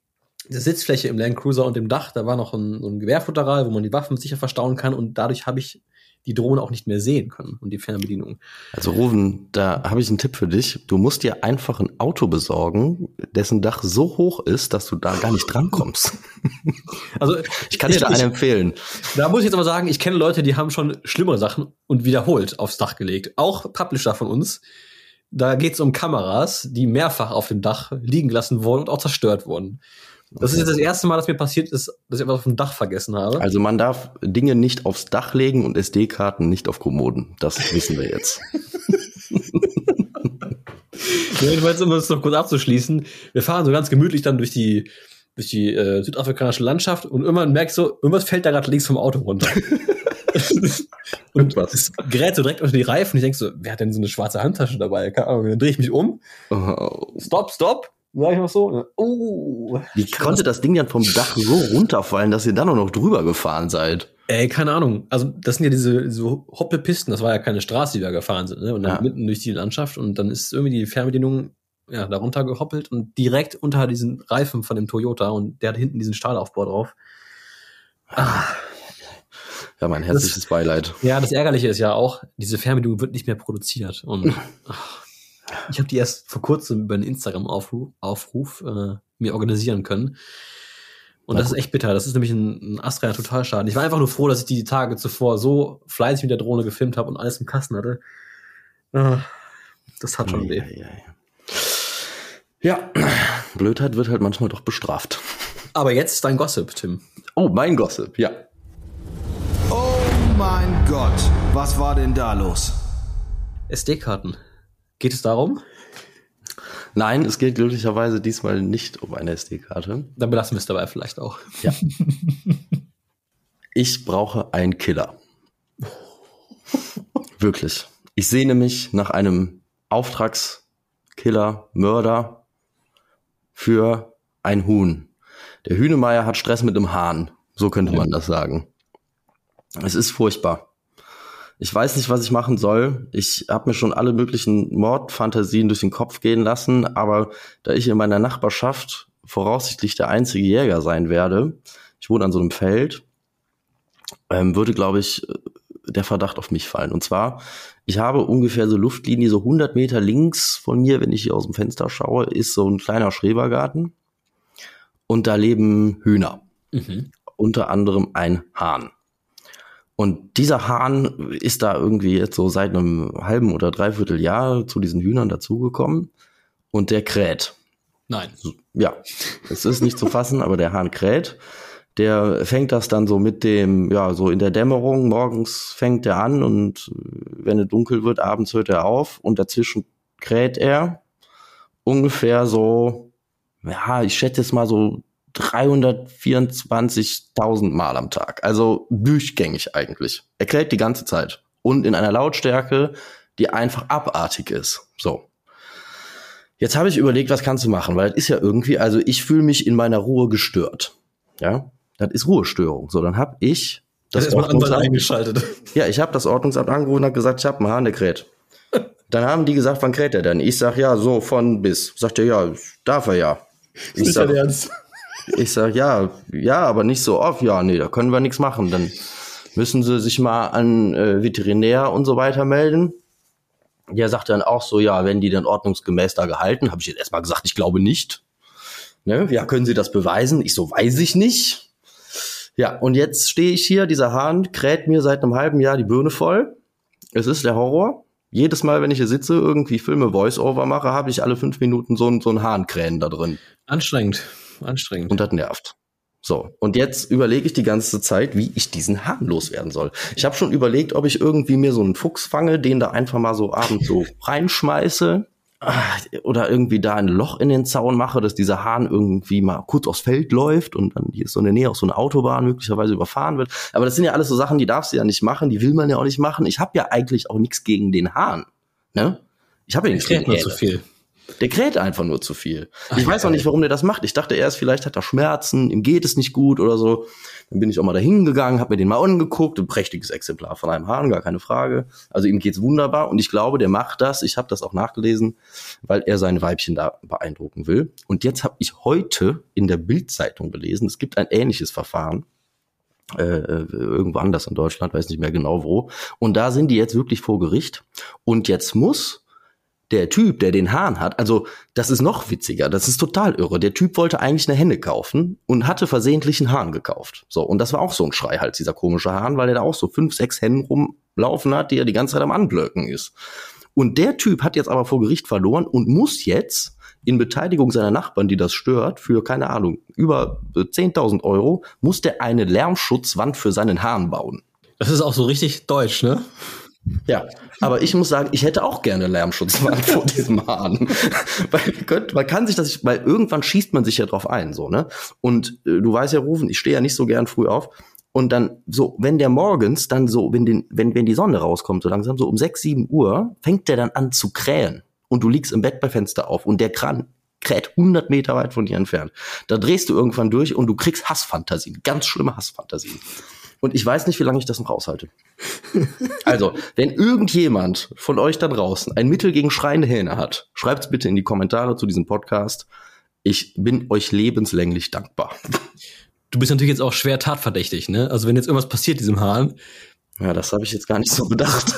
der Sitzfläche im Land Cruiser und dem Dach, da war noch ein, so ein Gewehrfutteral, wo man die Waffen sicher verstauen kann und dadurch habe ich die Drohne auch nicht mehr sehen können und die Fernbedienung. Also Rufen, da habe ich einen Tipp für dich. Du musst dir einfach ein Auto besorgen, dessen Dach so hoch ist, dass du da gar nicht drankommst. [LAUGHS] Also ich kann dir da einen empfehlen. Da muss ich jetzt aber sagen, ich kenne Leute, die haben schon schlimmere Sachen und wiederholt aufs Dach gelegt. Auch Publisher von uns. Da geht es um Kameras, die mehrfach auf dem Dach liegen gelassen wurden und auch zerstört wurden. Das ist jetzt das erste Mal, dass mir passiert ist, dass ich etwas auf dem Dach vergessen habe. Also man darf Dinge nicht aufs Dach legen und SD-Karten nicht auf Kommoden. Das wissen wir jetzt. Jedenfalls, um es noch kurz abzuschließen, wir fahren so ganz gemütlich dann durch die, durch die äh, südafrikanische Landschaft und irgendwann merkst du, irgendwas fällt da gerade links vom Auto runter. [LAUGHS] und das gerät so direkt unter die Reifen. Ich denk so, wer hat denn so eine schwarze Handtasche dabei? Keine Ahnung. Dann drehe ich mich um. Oh. Stop, stop. Sag ich noch so. Oh. Wie konnte das Ding dann vom Dach so runterfallen, dass ihr dann auch noch drüber gefahren seid? Ey, keine Ahnung. Also, das sind ja diese, diese Hoppelpisten. Das war ja keine Straße, die wir gefahren sind, ne? Und dann Ja. mitten durch die Landschaft und dann ist irgendwie die Fernbedienung ja, darunter gehoppelt und direkt unter diesen Reifen von dem Toyota und der hat hinten diesen Stahlaufbau drauf. Ja, mein herzliches Beileid. Ja, das Ärgerliche ist ja auch, diese Fernbedienung wird nicht mehr produziert. Und [LAUGHS] ach, ich habe die erst vor kurzem über einen Instagram-Aufruf Aufruf, äh, mir organisieren können. Und Na das ist gut. echt bitter. Das ist nämlich ein, ein astreiner Totalschaden. Ich war einfach nur froh, dass ich die Tage zuvor so fleißig mit der Drohne gefilmt habe und alles im Kasten hatte. Ah, Das hat schon weh. Ja, Blödheit wird halt manchmal doch bestraft. Aber jetzt dein Gossip, Tim. Oh, mein Gossip, ja. Oh mein Gott, was war denn da los? SD-Karten. Geht es darum? Nein, es geht glücklicherweise diesmal nicht um eine SD-Karte. Dann belassen wir es dabei vielleicht auch. Ja. Ich brauche einen Killer. Wirklich. Ich sehne mich nach einem Auftragskiller, Mörder für ein Huhn. Der Hühnemeier hat Stress mit dem Hahn. So könnte man das sagen. Es ist furchtbar. Ich weiß nicht, was ich machen soll. Ich habe mir schon alle möglichen Mordfantasien durch den Kopf gehen lassen, aber da ich in meiner Nachbarschaft voraussichtlich der einzige Jäger sein werde, ich wohne an so einem Feld, ähm, würde, glaube ich, der Verdacht auf mich fallen. Und zwar, ich habe ungefähr so Luftlinie, so 100 Meter links von mir, wenn ich hier aus dem Fenster schaue, ist so ein kleiner Schrebergarten. Und da leben Hühner. Mhm. Unter anderem ein Hahn. Und dieser Hahn ist da irgendwie jetzt so seit einem halben oder dreiviertel Jahr zu diesen Hühnern dazugekommen. Und der kräht. Nein. Ja, es ist nicht zu [LAUGHS] fassen, aber der Hahn kräht. Der fängt das dann so mit dem, ja, so in der Dämmerung, morgens fängt er an und wenn es dunkel wird, abends hört er auf und dazwischen kräht er ungefähr so, ja, ich schätze jetzt mal so 324.000 Mal am Tag. Also durchgängig eigentlich. Er kräht die ganze Zeit. Und in einer Lautstärke, die einfach abartig ist. So. Jetzt habe ich überlegt, was kannst du machen, weil das ist ja irgendwie, also ich fühle mich in meiner Ruhe gestört. Ja, das ist Ruhestörung. So, dann habe ich Das ist mal Anwalt eingeschaltet. Ja, ich habe das Ordnungsamt angerufen und gesagt, ich habe einen Hahn, der kräht. Dann haben die gesagt, wann kräht er denn? Ich sag ja, so von bis. Sagt er, ja, darf er ja. Ich sag, Ernst. Ich sag, ja, ja, aber nicht so oft. Ja, nee, da können wir nichts machen. Dann müssen sie sich mal an äh, Veterinär und so weiter melden. Der sagt dann auch so, ja, wenn die dann ordnungsgemäß da gehalten, habe ich jetzt erstmal gesagt, ich glaube nicht. Ne? Ja, können Sie das beweisen? Ich so, weiß ich nicht. Ja, und jetzt stehe ich hier, dieser Hahn kräht mir seit einem halben Jahr die Birne voll. Es ist der Horror. Jedes Mal, wenn ich hier sitze, irgendwie Filme Voice-Over mache, habe ich alle fünf Minuten so, ein- so ein Hahnkrähen da drin. Anstrengend. Anstrengend. Und das nervt. So, und jetzt überlege ich die ganze Zeit, wie ich diesen Hahn loswerden soll. Ich habe schon überlegt, ob ich irgendwie mir so einen Fuchs fange, den da einfach mal so abends so [LAUGHS] reinschmeiße. oder irgendwie da ein Loch in den Zaun mache, dass dieser Hahn irgendwie mal kurz aufs Feld läuft und dann hier ist so in der Nähe auch so eine Autobahn möglicherweise überfahren wird. Aber das sind ja alles so Sachen, die darfst du ja nicht machen, die will man ja auch nicht machen. Ich habe ja eigentlich auch nichts gegen den Hahn. Ne? Ich habe ja nichts gegen nur zu viel. Der kräht einfach nur zu viel. Ich weiß auch nicht, warum der das macht. Ich dachte erst, vielleicht hat er Schmerzen, ihm geht es nicht gut oder so. Dann bin ich auch mal dahin gegangen, habe mir den mal angeguckt. Ein prächtiges Exemplar von einem Hahn, gar keine Frage. Also ihm geht's wunderbar und ich glaube, der macht das. Ich habe das auch nachgelesen, weil er sein Weibchen da beeindrucken will. Und jetzt habe ich heute in der Bildzeitung gelesen, es gibt ein ähnliches Verfahren äh, irgendwo anders in Deutschland, weiß nicht mehr genau wo. Und da sind die jetzt wirklich vor Gericht. Und jetzt muss der Typ, der den Hahn hat, also das ist noch witziger, das ist total irre. Der Typ wollte eigentlich eine Henne kaufen und hatte versehentlich einen Hahn gekauft. So, und das war auch so ein Schrei halt, dieser komische Hahn, weil er da auch so fünf, sechs Hennen rumlaufen hat, die er die ganze Zeit am Anblöcken ist. Und der Typ hat jetzt aber vor Gericht verloren und muss jetzt in Beteiligung seiner Nachbarn, die das stört, für, keine Ahnung, über 10.000 Euro, muss der eine Lärmschutzwand für seinen Hahn bauen. Das ist auch so richtig deutsch, ne? Ja, aber ich muss sagen, ich hätte auch gerne Lärmschutzwand vor [LAUGHS] diesem Hahn. weil könnt, man kann sich das, weil irgendwann schießt man sich ja drauf ein, so, ne? Und äh, du weißt ja, Rufen, ich stehe ja nicht so gern früh auf. Und dann so, wenn der morgens dann so, wenn, den, wenn, wenn die Sonne rauskommt, so langsam, so um 6, 7 Uhr, fängt der dann an zu krähen. Und du liegst im Bett bei Fenster auf und der Kran kräht 100 Meter weit von dir entfernt. Da drehst du irgendwann durch und du kriegst Hassfantasien, ganz schlimme Hassfantasien. Und ich weiß nicht, wie lange ich das noch aushalte. also, wenn irgendjemand von euch da draußen ein Mittel gegen schreiende Hähne hat, schreibt's bitte in die Kommentare zu diesem Podcast. Ich bin euch lebenslänglich dankbar. Du bist natürlich jetzt auch schwer tatverdächtig, ne? Also wenn jetzt irgendwas passiert diesem Hahn. Ja, das habe ich jetzt gar nicht so bedacht.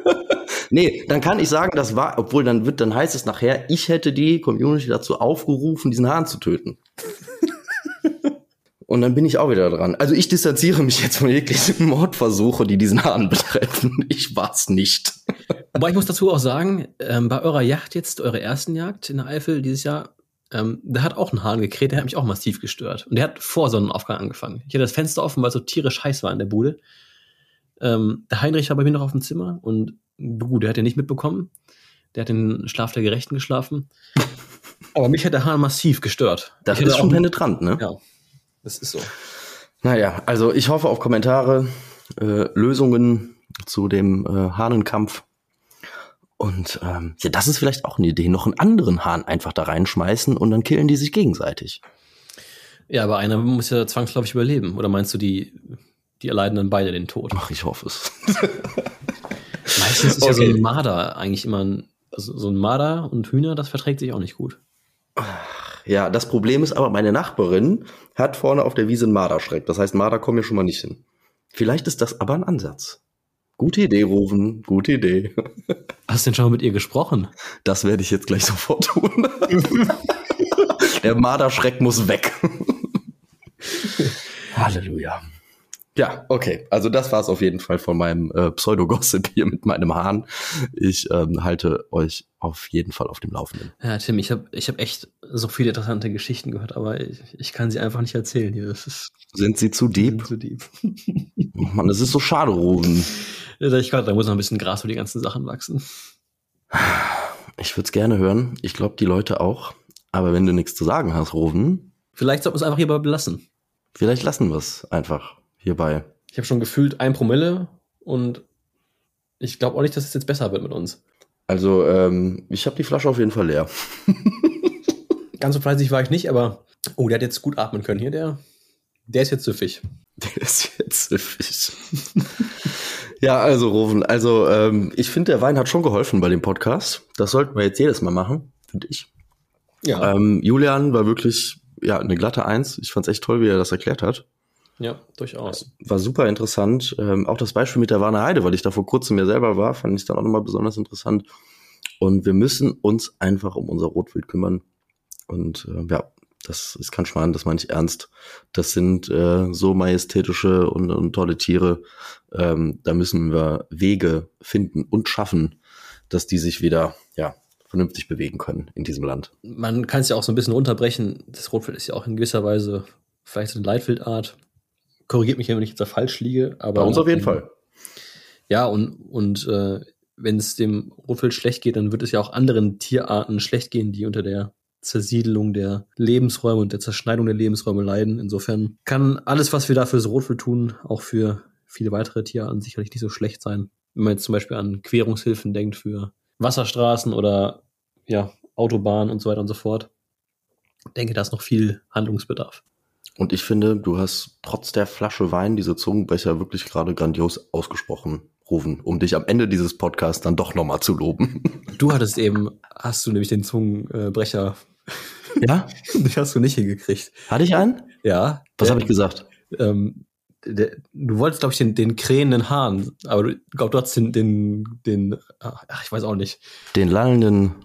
[LAUGHS] nee, dann kann ich sagen, das war, obwohl dann wird, dann heißt es nachher, ich hätte die Community dazu aufgerufen, diesen Hahn zu töten. Und dann bin ich auch wieder dran. Also ich distanziere mich jetzt von jeglichen [LAUGHS] Mordversuche, die diesen Hahn betreffen. Ich war's nicht. Aber ich muss dazu auch sagen, ähm, bei eurer Yacht jetzt, eurer ersten Jagd in der Eifel dieses Jahr, ähm, da hat auch ein Hahn gekräht, der hat mich auch massiv gestört. Und der hat vor Sonnenaufgang angefangen. Ich hatte das Fenster offen, weil es so tierisch heiß war in der Bude. Ähm, der Heinrich war bei mir noch auf dem Zimmer und gut, der hat den nicht mitbekommen. Der hat den Schlaf der Gerechten geschlafen. [LAUGHS] Aber mich hat der Hahn massiv gestört. Das ist schon penetrant, ne? Ja. Das ist so. Naja, also ich hoffe auf Kommentare, äh, Lösungen zu dem äh, Hahnenkampf. Und ähm, ja, das ist vielleicht auch eine Idee, noch einen anderen Hahn einfach da reinschmeißen und dann killen die sich gegenseitig. Ja, aber einer muss ja zwangsläufig überleben. Oder meinst du, die, die erleiden dann beide den Tod? Ach, ich hoffe es. [LAUGHS] Meistens ist okay. ja so ein Marder eigentlich immer ein, also so ein Marder und Hühner, das verträgt sich auch nicht gut. Ja, das Problem ist aber, meine Nachbarin hat vorne auf der Wiese einen Marderschreck. Das heißt, Marder kommen hier schon mal nicht hin. Vielleicht ist das aber ein Ansatz. Gute Idee, Rufen. Gute Idee. [LAUGHS] Hast du denn schon mal mit ihr gesprochen? Das werde ich jetzt gleich [LAUGHS] sofort tun. der Marderschreck muss weg. Halleluja. Ja, okay. Also das war es auf jeden Fall von meinem äh, Pseudo-Gossip hier mit meinem Hahn. Ich ähm, halte euch auf jeden Fall auf dem Laufenden. Ja, Tim, ich habe ich hab echt so viele interessante Geschichten gehört, aber ich, ich kann sie einfach nicht erzählen hier. Das ist, sind sie zu deep? Zu deep. oh Mann, das ist so schade, Ruben. Ja, ich glaube, da muss noch ein bisschen Gras für die ganzen Sachen wachsen. Ich würde es gerne hören. Ich glaube, die Leute auch. Aber wenn du nichts zu sagen hast, Ruben. Vielleicht sollten wir es einfach hierbei belassen. Vielleicht lassen wir es einfach hierbei. Ich habe schon gefühlt ein Promille und ich glaube auch nicht, dass es jetzt besser wird mit uns. Also, ähm, ich habe die Flasche auf jeden Fall leer. [LAUGHS] Ganz so fleißig war ich nicht, aber oh, der hat jetzt gut atmen können hier, der. Der ist jetzt süffig. Der ist jetzt süffig. ja, also Roven, also ähm, ich finde, der Wein hat schon geholfen bei dem Podcast. Das sollten wir jetzt jedes Mal machen, finde ich. Ja. Ähm, Julian war wirklich ja eine glatte Eins. Ich fand's echt toll, wie er das erklärt hat. Ja, durchaus. War super interessant. Ähm, auch das Beispiel mit der Warner Heide, weil ich da vor kurzem mir selber war, fand ich dann auch nochmal besonders interessant. Und wir müssen uns einfach um unser Rotwild kümmern. Und äh, ja, das ist kein Schmarrn, das meine ich ernst. Das sind äh, so majestätische und, und tolle Tiere. Ähm, da müssen wir Wege finden und schaffen, dass die sich wieder, ja, vernünftig bewegen können in diesem Land. Man kann es ja auch so ein bisschen runterbrechen. Das Rotwild ist ja auch in gewisser Weise vielleicht eine Leitwildart korrigiert mich, wenn ich jetzt da falsch liege. Aber Bei uns auf jeden Fall. Ja, und, und äh, wenn es dem Rotwild schlecht geht, dann wird es ja auch anderen Tierarten schlecht gehen, die unter der Zersiedelung der Lebensräume und der Zerschneidung der Lebensräume leiden. Insofern kann alles, was wir da fürs Rotwild tun, auch für viele weitere Tierarten sicherlich nicht so schlecht sein. Wenn man jetzt zum Beispiel an Querungshilfen denkt für Wasserstraßen oder ja, Autobahnen und so weiter und so fort. Ich denke, da ist noch viel Handlungsbedarf. Und ich finde, du hast trotz der Flasche Wein diese Zungenbrecher wirklich gerade grandios ausgesprochen, Rufen, um dich am Ende dieses Podcasts dann doch nochmal zu loben. [LAUGHS] Du hattest eben, hast du nämlich den Zungenbrecher. Ja? [LAUGHS] Den hast du nicht hingekriegt. Hatte ich einen? Ja. Was habe ich gesagt? Ähm, der, du wolltest, glaube ich, den, den krähenden Hahn, aber du glaub, du hast den, den, den, ach, ich weiß auch nicht. Den lallenden.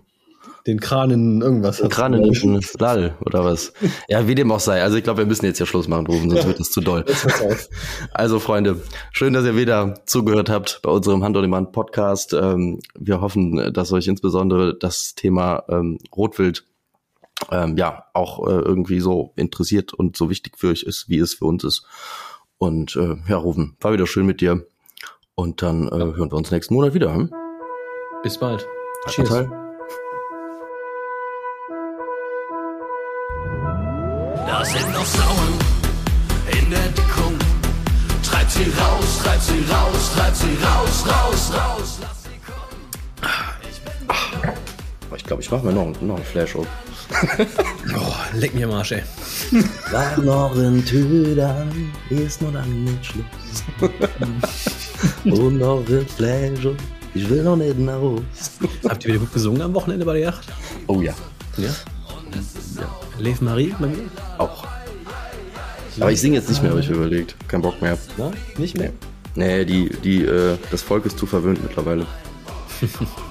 Den kranen irgendwas. Den kranenden Lall, oder was? Ja, wie dem auch sei. Also ich glaube, wir müssen jetzt ja Schluss machen, Rufen, sonst wird es zu doll. [LAUGHS] Also, Freunde, schön, dass ihr wieder zugehört habt bei unserem Hand on Demand Podcast. Ähm, wir hoffen, dass euch insbesondere das Thema ähm, Rotwild ähm, ja auch äh, irgendwie so interessiert und so wichtig für euch ist, wie es für uns ist. Und äh, ja, Rufen, war wieder schön mit dir. Und dann äh, hören wir uns nächsten Monat wieder. Hm? Bis bald. Cheers. Da sind noch Sauen in der Deckung. Treibt sie raus, treibt sie raus, treibt sie raus, raus, raus. Lass sie kommen. Ich glaube, ich mache mir noch, noch einen Flash [LAUGHS] auf. oh, leck mir am Arsch, ey. War noch ein Tüdern, ist noch lange nicht Schluss. [LAUGHS] Und noch ein Flash auf, ich will noch nicht nach Hause. Habt ihr wieder gut gesungen am Wochenende bei der Yacht? Oh. Ja? ja. Lev Marie bei mir? Auch. Aber ich singe jetzt nicht mehr, habe ich überlegt. Kein Bock mehr. Na, nicht mehr? Nee, die, die, äh, das Volk ist zu verwöhnt mittlerweile. [LAUGHS]